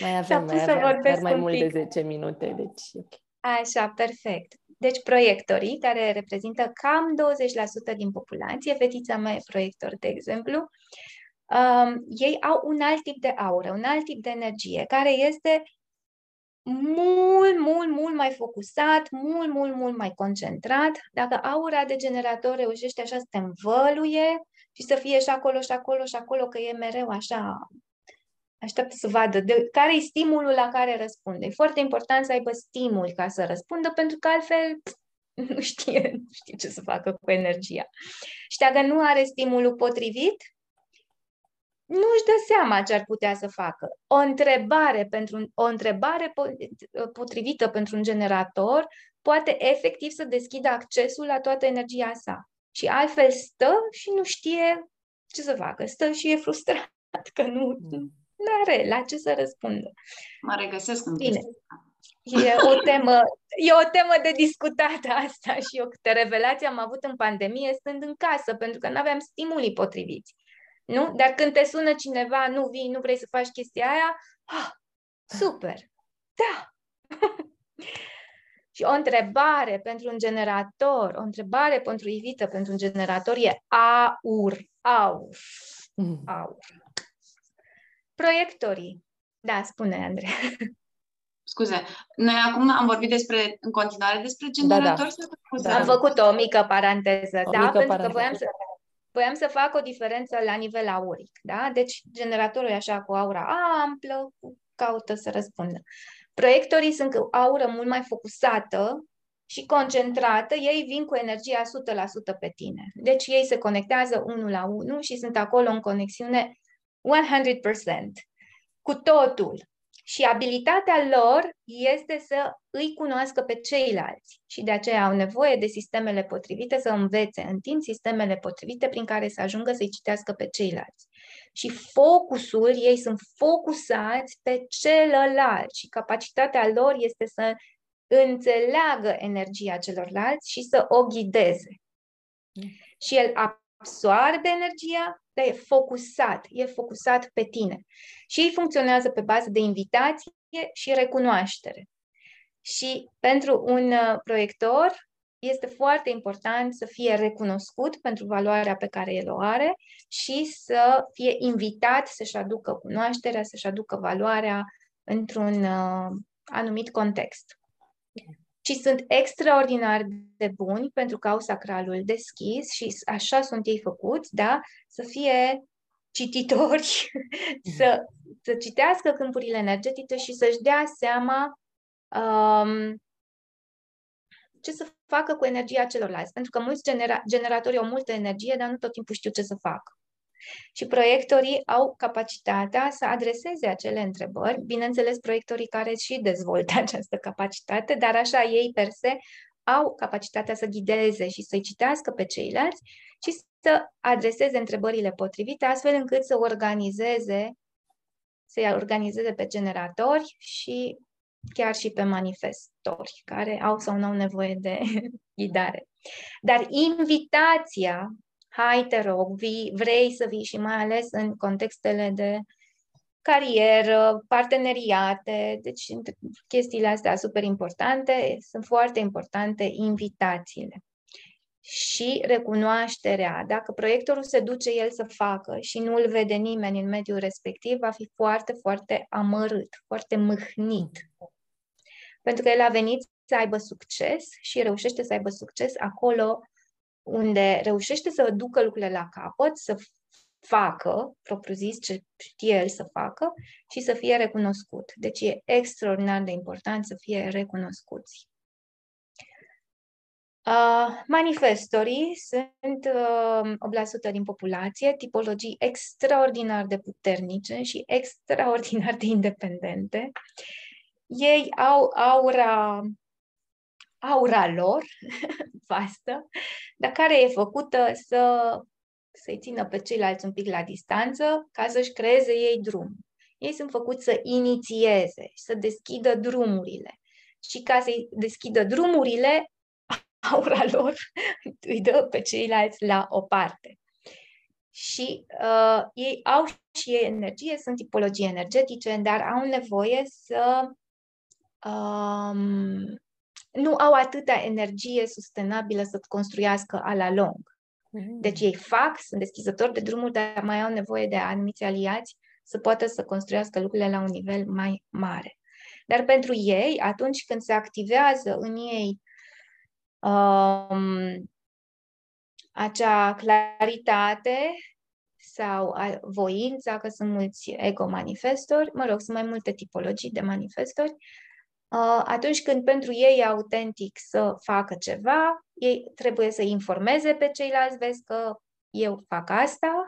Mai [LAUGHS] avem, mai avem, chiar mai mult de 10 minute, deci... Așa, perfect. Deci proiectorii, care reprezintă cam 20% din populație, fetița mea e proiector, de exemplu, um, ei au un alt tip de aură, un alt tip de energie, care este mult, mult, mult mai focusat, mult, mult, mult mai concentrat. Dacă aura de generator reușește așa să te învăluie și să fie și acolo, și acolo, și acolo, că e mereu așa, așteaptă să vadă de care e stimulul la care răspunde. E foarte important să aibă stimul ca să răspundă, pentru că altfel [LAUGHS] nu știe, nu știe ce să facă cu energia. Și dacă nu are stimulul potrivit, nu își dă seama ce ar putea să facă. O întrebare, pentru, o întrebare potrivită pentru un generator poate efectiv să deschidă accesul la toată energia sa. Și altfel stă și nu știe ce să facă. Stă și e frustrat [LAUGHS] că nu mm. are la ce să răspundă. Mă regăsesc în Bine. E o temă, e o temă de discutat asta și eu câte revelații am avut în pandemie stând în casă, pentru că nu aveam stimulii potriviți. Nu? Dar când te sună cineva, nu vii, nu vrei să faci chestia aia, ah, super, da! [LAUGHS] și o întrebare pentru un generator, o întrebare pentru Ivită, pentru un generator e aur, aur, mm. aur. Proiectorii. Da, spune, Andrei. Scuze, noi acum am vorbit despre, în continuare despre generatori? Da, da. Am făcut o mică paranteză, o da, mică pentru paranteză. că voiam să, voiam să fac o diferență la nivel auric, da? Deci generatorul e așa cu aura amplă, caută să răspundă. Proiectorii sunt cu aură mult mai focusată și concentrată, ei vin cu energia 100% pe tine. Deci ei se conectează unul la unul și sunt acolo în conexiune 100%, cu totul. Și abilitatea lor este să îi cunoască pe ceilalți și de aceea au nevoie de sistemele potrivite să învețe în timp sistemele potrivite prin care să ajungă să-i citească pe ceilalți. Și focusul, ei sunt focusați pe celălalt și capacitatea lor este să înțeleagă energia celorlalți și să o ghideze. Mm. Și el absoarbe energia, dar e focusat, e focusat pe tine. Și ei funcționează pe bază de invitație și recunoaștere. Și pentru un uh, proiector este foarte important să fie recunoscut pentru valoarea pe care el o are și să fie invitat să-și aducă cunoașterea, să-și aducă valoarea într-un uh, anumit context. Și sunt extraordinar de buni pentru că au sacralul deschis și așa sunt ei făcuți, da? Să fie cititori, [LAUGHS] să, să citească câmpurile energetice și să-și dea seama um, ce să facă cu energia celorlalți. Pentru că mulți genera- generatori au multă energie, dar nu tot timpul știu ce să facă. Și proiectorii au capacitatea să adreseze acele întrebări, bineînțeles proiectorii care și dezvoltă [LAUGHS] această capacitate, dar așa ei per se au capacitatea să ghideze și să-i citească pe ceilalți și să adreseze întrebările potrivite, astfel încât să organizeze, să-i organizeze pe generatori și chiar și pe manifestori, care au sau nu au nevoie de [LAUGHS] ghidare. Dar invitația, hai te rog, vii, vrei să vii și mai ales în contextele de carieră, parteneriate, deci chestiile astea super importante, sunt foarte importante invitațiile. Și recunoașterea, dacă proiectorul se duce el să facă și nu îl vede nimeni în mediul respectiv, va fi foarte, foarte amărât, foarte mâhnit. Pentru că el a venit să aibă succes și reușește să aibă succes acolo unde reușește să ducă lucrurile la capăt, să facă, propriu-zis, ce știe el să facă și să fie recunoscut. Deci e extraordinar de important să fie recunoscuți. Uh, manifestorii sunt uh, 8% din populație, tipologii extraordinar de puternice și extraordinar de independente. Ei au aura, aura lor [LAUGHS] vastă, dar care e făcută să să-i țină pe ceilalți un pic la distanță ca să-și creeze ei drum. Ei sunt făcuți să inițieze, să deschidă drumurile. Și ca să-i deschidă drumurile, [LAUGHS] aura lor [LAUGHS] îi dă pe ceilalți la o parte. Și uh, ei au și ei energie, sunt tipologii energetice, dar au nevoie să um, nu au atâta energie sustenabilă să construiască a la lung. Deci ei fac, sunt deschizători de drumuri, dar mai au nevoie de anumiți aliați să poată să construiască lucrurile la un nivel mai mare. Dar pentru ei, atunci când se activează în ei um, acea claritate sau voința, că sunt mulți ego-manifestori, mă rog, sunt mai multe tipologii de manifestori, uh, atunci când pentru ei e autentic să facă ceva, ei trebuie să informeze pe ceilalți, vezi că eu fac asta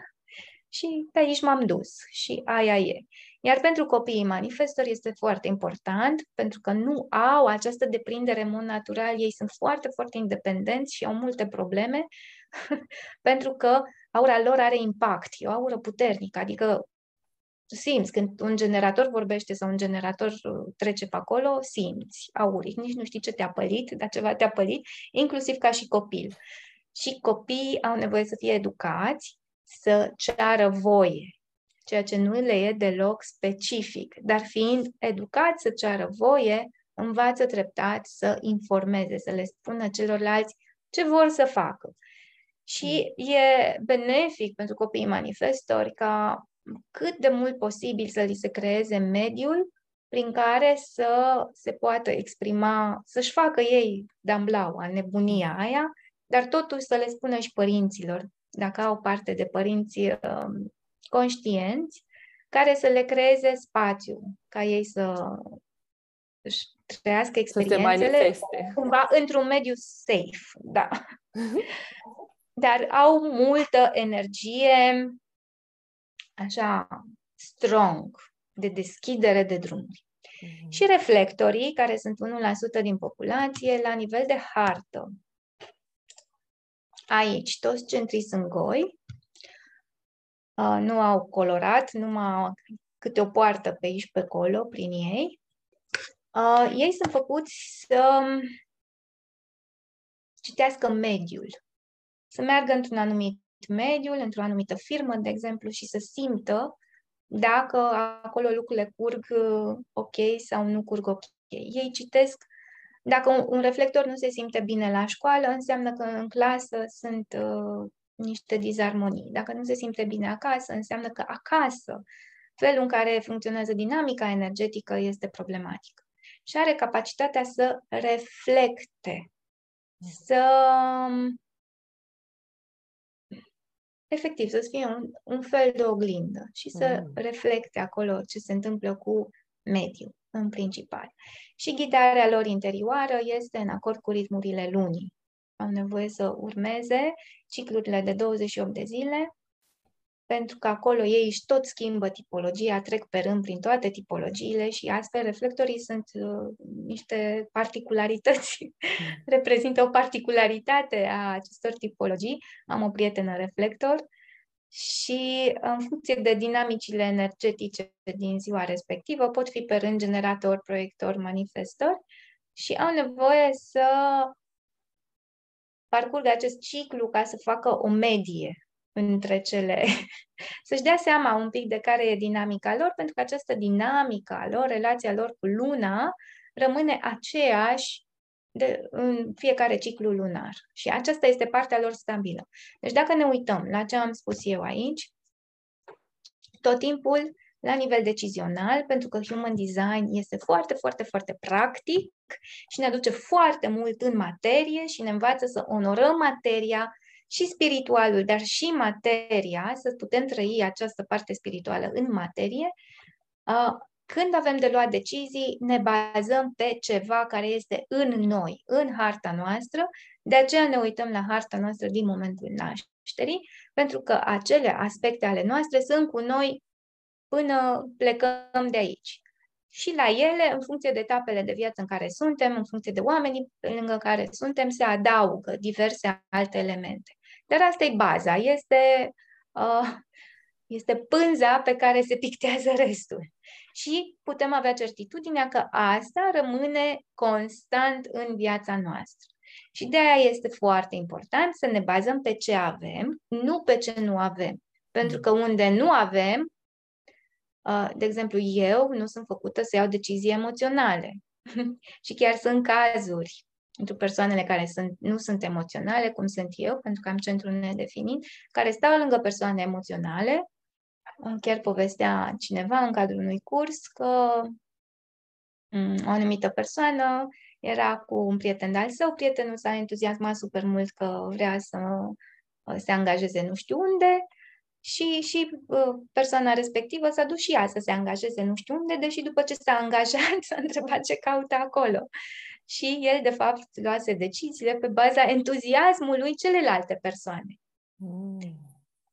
și pe aici m-am dus și aia e. Iar pentru copiii manifestori este foarte important pentru că nu au această deprindere în mod natural, ei sunt foarte, foarte independenți și au multe probleme [LAUGHS] pentru că aura lor are impact, e o aură puternică, adică simți când un generator vorbește sau un generator uh, trece pe acolo, simți auric, nici nu știi ce te-a pălit, dar ceva te-a pălit, inclusiv ca și copil. Și copiii au nevoie să fie educați, să ceară voie, ceea ce nu le e deloc specific, dar fiind educați să ceară voie, învață treptat să informeze, să le spună celorlalți ce vor să facă. Și e benefic pentru copiii manifestori ca cât de mult posibil să li se creeze mediul prin care să se poată exprima, să-și facă ei damblau, al nebunia aia, dar totuși să le spună și părinților, dacă au parte de părinți um, conștienți, care să le creeze spațiu, ca ei să își trăiască experiențele cumva într-un mediu safe, da. Dar au multă energie, așa strong, de deschidere de drumuri. Mm-hmm. Și reflectorii, care sunt 1% din populație, la nivel de hartă. Aici, toți centrii sunt goi, uh, nu au colorat, numai câte o poartă pe aici, pe acolo, prin ei. Uh, ei sunt făcuți să citească mediul, să meargă într-un anumit mediul, într-o anumită firmă, de exemplu, și să simtă dacă acolo lucrurile curg uh, ok sau nu curg ok. Ei citesc Dacă un, un reflector nu se simte bine la școală, înseamnă că în clasă sunt uh, niște dizarmonii. Dacă nu se simte bine acasă, înseamnă că acasă felul în care funcționează dinamica energetică este problematic. Și are capacitatea să reflecte, să efectiv, să fie un, un fel de oglindă și să mm. reflecte acolo ce se întâmplă cu mediul, în principal. Și ghidarea lor interioară este în acord cu ritmurile lunii. Au nevoie să urmeze ciclurile de 28 de zile, pentru că acolo ei își tot schimbă tipologia, trec pe rând prin toate tipologiile și astfel reflectorii sunt uh, niște particularități, mm. [LAUGHS] reprezintă o particularitate a acestor tipologii. Am o prietenă reflector și în funcție de dinamicile energetice din ziua respectivă pot fi pe rând generator, proiector, manifestor și au nevoie să parcurgă acest ciclu ca să facă o medie între cele, [LAUGHS] să-și dea seama un pic de care e dinamica lor, pentru că această dinamică a lor, relația lor cu luna, rămâne aceeași de, în fiecare ciclu lunar. Și aceasta este partea lor stabilă. Deci dacă ne uităm la ce am spus eu aici, tot timpul la nivel decizional, pentru că human design este foarte, foarte, foarte practic și ne aduce foarte mult în materie și ne învață să onorăm materia și spiritualul, dar și materia, să putem trăi această parte spirituală în materie, când avem de luat decizii, ne bazăm pe ceva care este în noi, în harta noastră, de aceea ne uităm la harta noastră din momentul nașterii, pentru că acele aspecte ale noastre sunt cu noi până plecăm de aici. Și la ele, în funcție de etapele de viață în care suntem, în funcție de oamenii lângă care suntem, se adaugă diverse alte elemente. Dar asta e baza, este, uh, este pânza pe care se pictează restul. Și putem avea certitudinea că asta rămâne constant în viața noastră. Și de aia este foarte important să ne bazăm pe ce avem, nu pe ce nu avem. Pentru că unde nu avem, uh, de exemplu, eu nu sunt făcută să iau decizii emoționale. [LAUGHS] și chiar sunt cazuri pentru persoanele care sunt, nu sunt emoționale, cum sunt eu, pentru că am centrul nedefinit, care stau lângă persoane emoționale. Chiar povestea cineva în cadrul unui curs că mm, o anumită persoană era cu un prieten de-al său, prietenul s-a entuziasmat super mult că vrea să uh, se angajeze nu știu unde și, și uh, persoana respectivă s-a dus și ea să se angajeze nu știu unde, deși după ce s-a angajat [LAUGHS] s-a întrebat ce caută acolo și el, de fapt, luase deciziile pe baza entuziasmului celelalte persoane. Mm.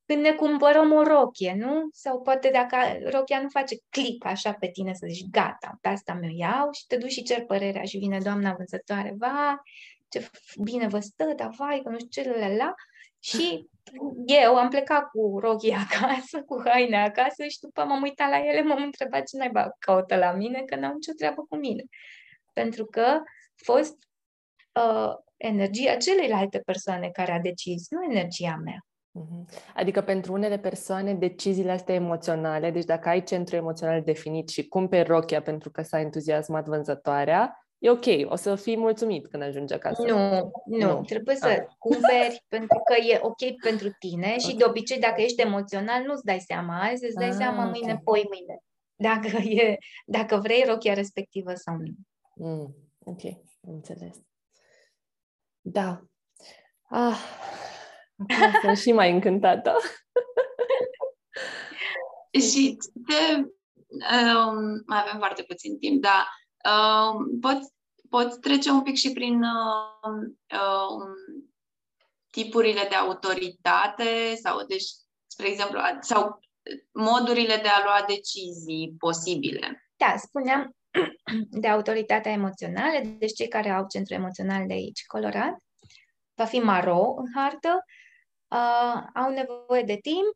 Când ne cumpărăm o rochie, nu? Sau poate dacă rochia nu face click așa pe tine să zici, gata, pe asta mi-o iau și te duci și cer părerea și vine doamna vânzătoare, va, ce bine vă stă, dar vai, că nu știu ce, la, Și [LAUGHS] eu am plecat cu rochii [LAUGHS] acasă, cu haine acasă și după m-am uitat la ele, m-am întrebat ce naiba caută la mine, că n-au nicio treabă cu mine. Pentru că fost uh, energia celeilalte persoane care a decis, nu energia mea. Mhm. Adică pentru unele persoane deciziile astea emoționale, deci dacă ai centru emoțional definit și cumperi rochia pentru că s-a entuziasmat vânzătoarea, e ok, o să fii mulțumit când ajungi acasă. Nu, nu, nu. trebuie să ah. cumperi [LAUGHS] pentru că e ok pentru tine și de obicei dacă ești emoțional nu-ți dai seama azi, îți dai ah, seama mâine, okay. poi mâine. Dacă, e, dacă vrei rochia respectivă sau nu. Mm, ok. Înțeles. Da. Ah, sunt și mai încântată. [LAUGHS] și te, um, mai avem foarte puțin timp, dar um, poți, poți trece un pic și prin um, um, tipurile de autoritate sau, deci, spre exemplu, sau modurile de a lua decizii posibile. Da, spuneam, de autoritatea emoțională, deci cei care au centru emoțional de aici colorat, va fi maro în hartă, uh, au nevoie de timp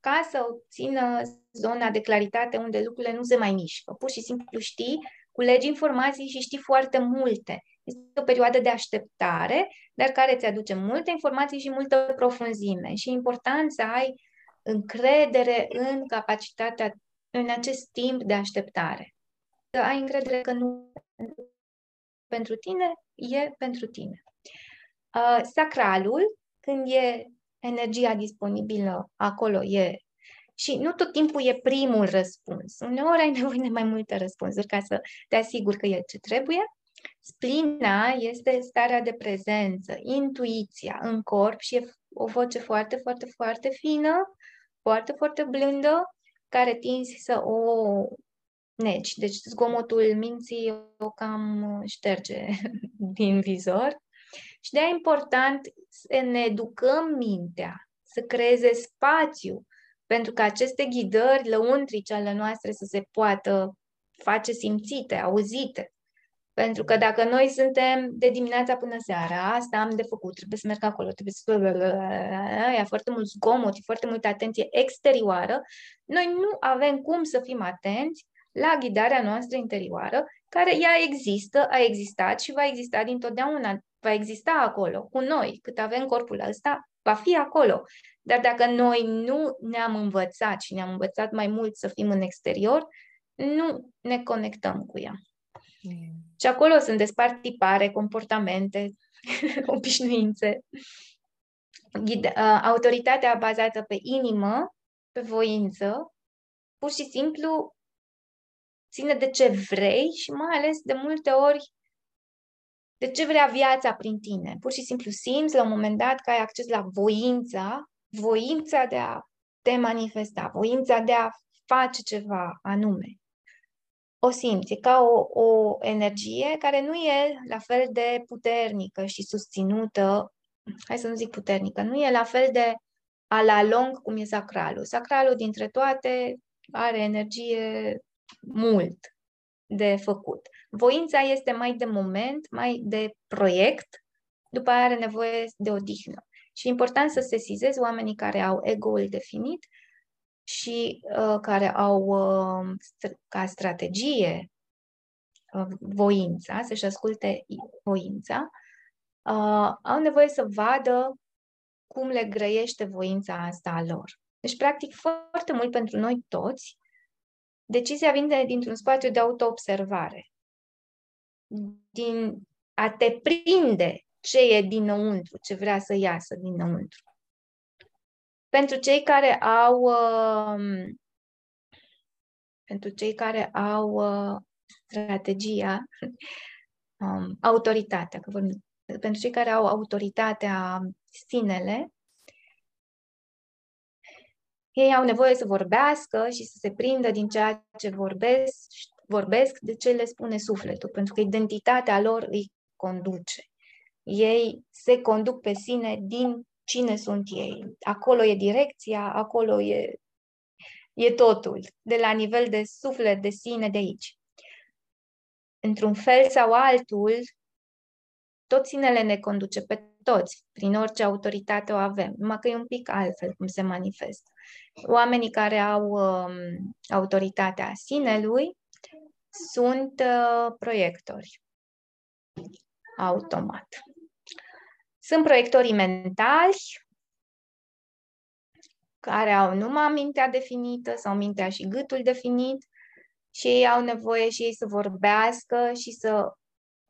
ca să obțină zona de claritate unde lucrurile nu se mai mișcă. Pur și simplu știi, culegi informații și știi foarte multe. Este o perioadă de așteptare, dar care îți aduce multe informații și multă profunzime. Și e important să ai încredere în capacitatea, în acest timp de așteptare să ai încredere că nu pentru tine, e pentru tine. Uh, sacralul, când e energia disponibilă, acolo e. Și nu tot timpul e primul răspuns. Uneori ai nevoie de mai multe răspunsuri ca să te asiguri că e ce trebuie. Splina este starea de prezență, intuiția în corp și e o voce foarte, foarte, foarte fină, foarte, foarte blândă, care tinzi să o neci. Deci zgomotul minții o cam șterge [LAUGHS] din vizor. Și de-aia e important să ne educăm mintea, să creeze spațiu pentru că aceste ghidări lăuntrice ale noastre să se poată face simțite, auzite. Pentru că dacă noi suntem de dimineața până seara, asta am de făcut, trebuie să merg acolo, trebuie să... Ia foarte mult zgomot, foarte multă atenție exterioară, noi nu avem cum să fim atenți la ghidarea noastră interioară, care ea există, a existat și va exista dintotdeauna, va exista acolo, cu noi, cât avem corpul ăsta, va fi acolo. Dar dacă noi nu ne-am învățat și ne-am învățat mai mult să fim în exterior, nu ne conectăm cu ea. Mm. Și acolo sunt despart tipare, comportamente, [LAUGHS] obișnuințe. Ghid- autoritatea bazată pe inimă, pe voință, pur și simplu ține de ce vrei și mai ales de multe ori de ce vrea viața prin tine. Pur și simplu simți la un moment dat că ai acces la voința, voința de a te manifesta, voința de a face ceva anume. O simți, e ca o, o energie care nu e la fel de puternică și susținută, hai să nu zic puternică, nu e la fel de a la lung cum e sacralul. Sacralul dintre toate are energie mult de făcut. Voința este mai de moment, mai de proiect, după aia are nevoie de odihnă. Și e important să sesizezi oamenii care au ego-ul definit și uh, care au uh, st- ca strategie uh, voința, să-și asculte voința, uh, au nevoie să vadă cum le grăiește voința asta a lor. Deci, practic, foarte mult pentru noi toți, decizia vine dintr-un spațiu de autoobservare din a te prinde ce e dinăuntru, ce vrea să iasă dinăuntru. Pentru cei care au uh, pentru cei care au uh, strategia, [LAUGHS] um, autoritatea, că vorbim, pentru cei care au autoritatea sinele, ei au nevoie să vorbească și să se prindă din ceea ce vorbesc vorbesc de ce le spune sufletul, pentru că identitatea lor îi conduce. Ei se conduc pe sine din cine sunt ei. Acolo e direcția, acolo e, e totul, de la nivel de suflet, de sine, de aici. Într-un fel sau altul, tot sinele ne conduce pe toți, prin orice autoritate o avem, numai că e un pic altfel cum se manifestă. Oamenii care au um, autoritatea sinelui sunt uh, proiectori automat. Sunt proiectorii mentali care au numai mintea definită sau mintea și gâtul definit și ei au nevoie și ei să vorbească și să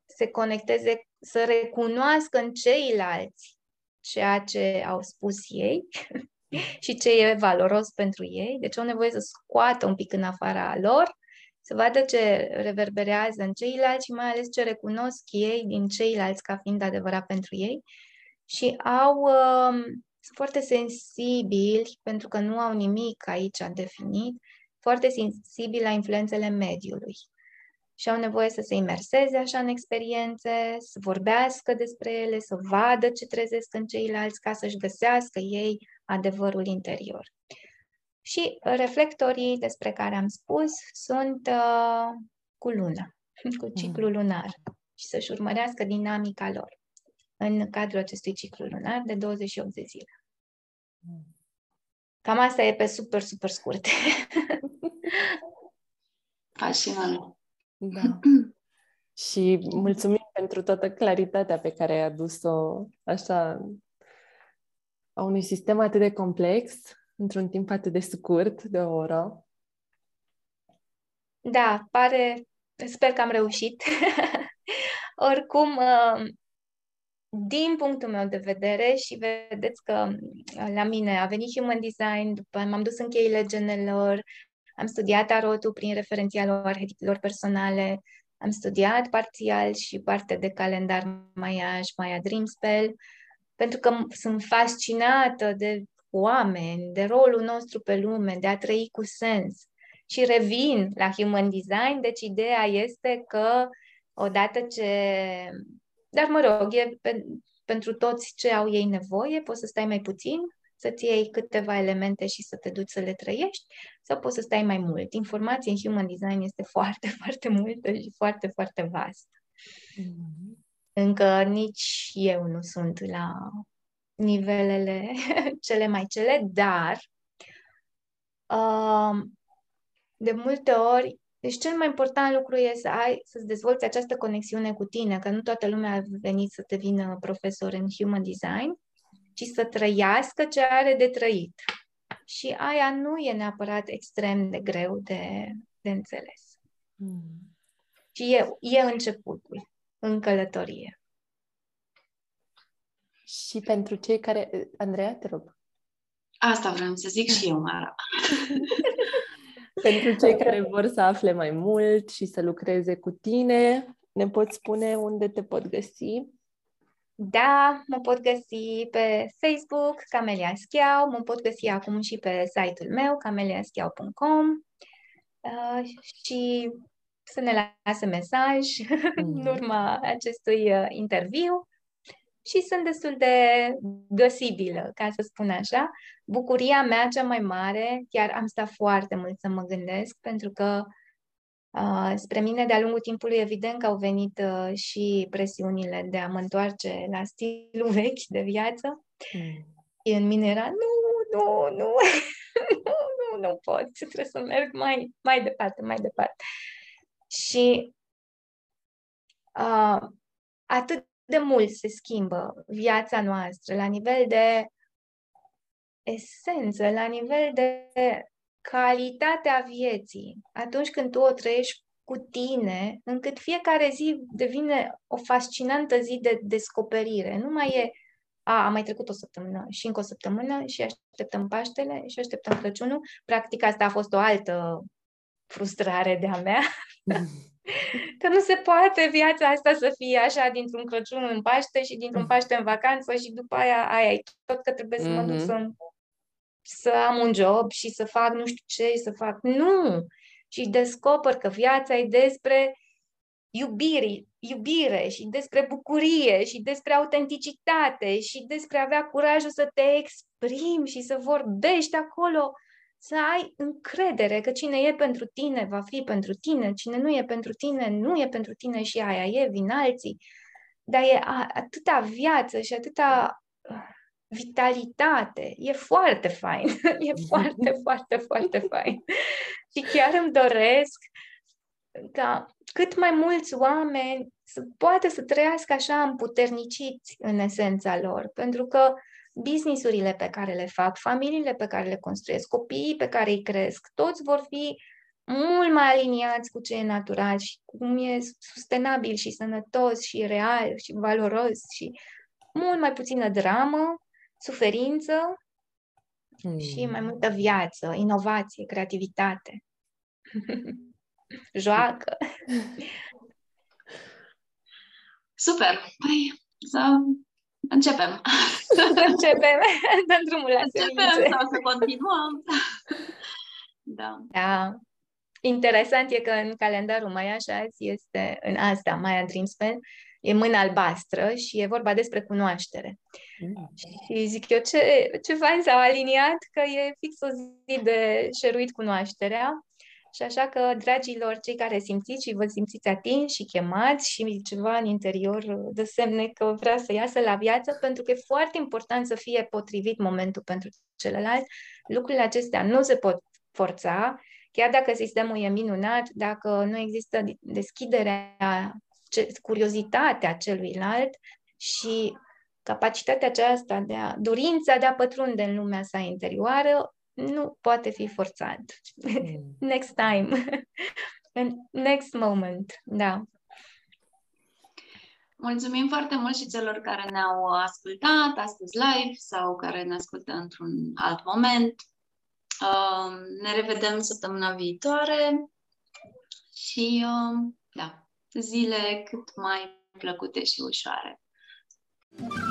se conecteze, să recunoască în ceilalți ceea ce au spus ei [LAUGHS] și ce e valoros pentru ei. Deci au nevoie să scoată un pic în afara lor să vadă ce reverberează în ceilalți și mai ales ce recunosc ei din ceilalți ca fiind adevărat pentru ei și au uh, sunt foarte sensibili pentru că nu au nimic aici definit, foarte sensibili la influențele mediului și au nevoie să se imerseze așa în experiențe, să vorbească despre ele, să vadă ce trezesc în ceilalți ca să-și găsească ei adevărul interior. Și reflectorii despre care am spus sunt uh, cu luna, [LAUGHS] cu mm. ciclul lunar și să-și urmărească dinamica lor în cadrul acestui ciclu lunar de 28 de zile. Mm. Cam asta e pe super, super scurt. [LAUGHS] Fascinant. Da. [CLEARS THROAT] și mulțumim pentru toată claritatea pe care ai adus-o așa a unui sistem atât de complex într-un timp atât de scurt, de o oră. Da, pare... Sper că am reușit. [LAUGHS] Oricum, uh, din punctul meu de vedere și vedeți că uh, la mine a venit Human Design, după m-am dus în cheile genelor, am studiat tarotul prin referențialul arhetipilor personale, am studiat parțial și parte de calendar Maya și Maya Dream Spell, pentru că sunt fascinată de oameni, de rolul nostru pe lume, de a trăi cu sens. Și revin la Human Design, deci ideea este că odată ce... Dar mă rog, e pe, pentru toți ce au ei nevoie, poți să stai mai puțin, să-ți iei câteva elemente și să te duci să le trăiești, sau poți să stai mai mult. Informația în Human Design este [LAUGHS] foarte, foarte multă și foarte, foarte vastă. Mm-hmm. Încă nici eu nu sunt la nivelele [LAUGHS] cele mai cele, dar uh, de multe ori, deci cel mai important lucru e să ai, să-ți dezvolți această conexiune cu tine, că nu toată lumea a venit să devină profesor în human design, ci să trăiască ce are de trăit. Și aia nu e neapărat extrem de greu de, de înțeles. Mm. Și e, e începutul în călătorie. Și pentru cei care... Andreea, te rog. Asta vreau să zic și eu, Mara. [LAUGHS] pentru cei care vor să afle mai mult și să lucreze cu tine, ne poți spune unde te pot găsi? Da, mă pot găsi pe Facebook, Camelia Schiau, mă pot găsi acum și pe site-ul meu, cameliaschiau.com uh, și să ne lase mesaj [LAUGHS] mm. în urma acestui uh, interviu și sunt destul de găsibilă, ca să spun așa. Bucuria mea cea mai mare, chiar am stat foarte mult să mă gândesc, pentru că uh, spre mine de-a lungul timpului evident că au venit uh, și presiunile de a mă întoarce la stilul [LAUGHS] vechi de viață. Mm. Și în mine era, nu, nu, nu, [LAUGHS] nu, nu, nu pot, trebuie să merg mai, mai departe, mai departe. Și uh, atât de mult se schimbă viața noastră la nivel de esență, la nivel de calitatea vieții, atunci când tu o trăiești cu tine, încât fiecare zi devine o fascinantă zi de descoperire. Nu mai e, a, a mai trecut o săptămână și încă o săptămână și așteptăm Paștele și așteptăm Crăciunul. Practic asta a fost o altă frustrare de-a mea. [LAUGHS] Că nu se poate viața asta să fie așa dintr-un Crăciun în Paște și dintr-un mm. Paște în vacanță și după aia aia e tot că trebuie să mă duc mm-hmm. să, să am un job și să fac nu știu ce, să fac... Nu! Și descoper că viața e despre iubire, iubire și despre bucurie și despre autenticitate și despre a avea curajul să te exprimi și să vorbești acolo să ai încredere că cine e pentru tine va fi pentru tine, cine nu e pentru tine nu e pentru tine și aia e, vin alții. Dar e atâta viață și atâta uh, vitalitate. E foarte fain. [LAUGHS] E foarte, [LAUGHS] foarte, foarte fain. Și chiar îmi doresc ca cât mai mulți oameni să poată să trăiască așa împuterniciți în esența lor. Pentru că businessurile pe care le fac, familiile pe care le construiesc, copiii pe care îi cresc, toți vor fi mult mai aliniați cu ce e natural și cum e sustenabil și sănătos și real și valoros și mult mai puțină dramă, suferință mm. și mai multă viață, inovație, creativitate. [LAUGHS] Joacă. [LAUGHS] Super! Păi, să Începem. [LAUGHS] Începem. Dăm drumul la Începem sau să continuăm. da. Da. Interesant e că în calendarul mai așa este în asta, Maya Dreamspell, e mâna albastră și e vorba despre cunoaștere. Mm. Și zic eu, ce, ce fain s-au aliniat, că e fix o zi de șeruit cunoașterea și așa că, dragilor, cei care simțiți și vă simțiți atinși și chemați și ceva în interior de semne că vrea să iasă la viață, pentru că e foarte important să fie potrivit momentul pentru celălalt. Lucrurile acestea nu se pot forța, chiar dacă sistemul e minunat, dacă nu există deschiderea, curiozitatea celuilalt și capacitatea aceasta de a, dorința de a pătrunde în lumea sa interioară, nu poate fi forțat. Mm. [LAUGHS] Next time. [LAUGHS] Next moment, da. Mulțumim foarte mult și celor care ne-au ascultat astăzi live sau care ne ascultă într-un alt moment. Uh, ne revedem săptămâna viitoare și, uh, da, zile cât mai plăcute și ușoare. thank you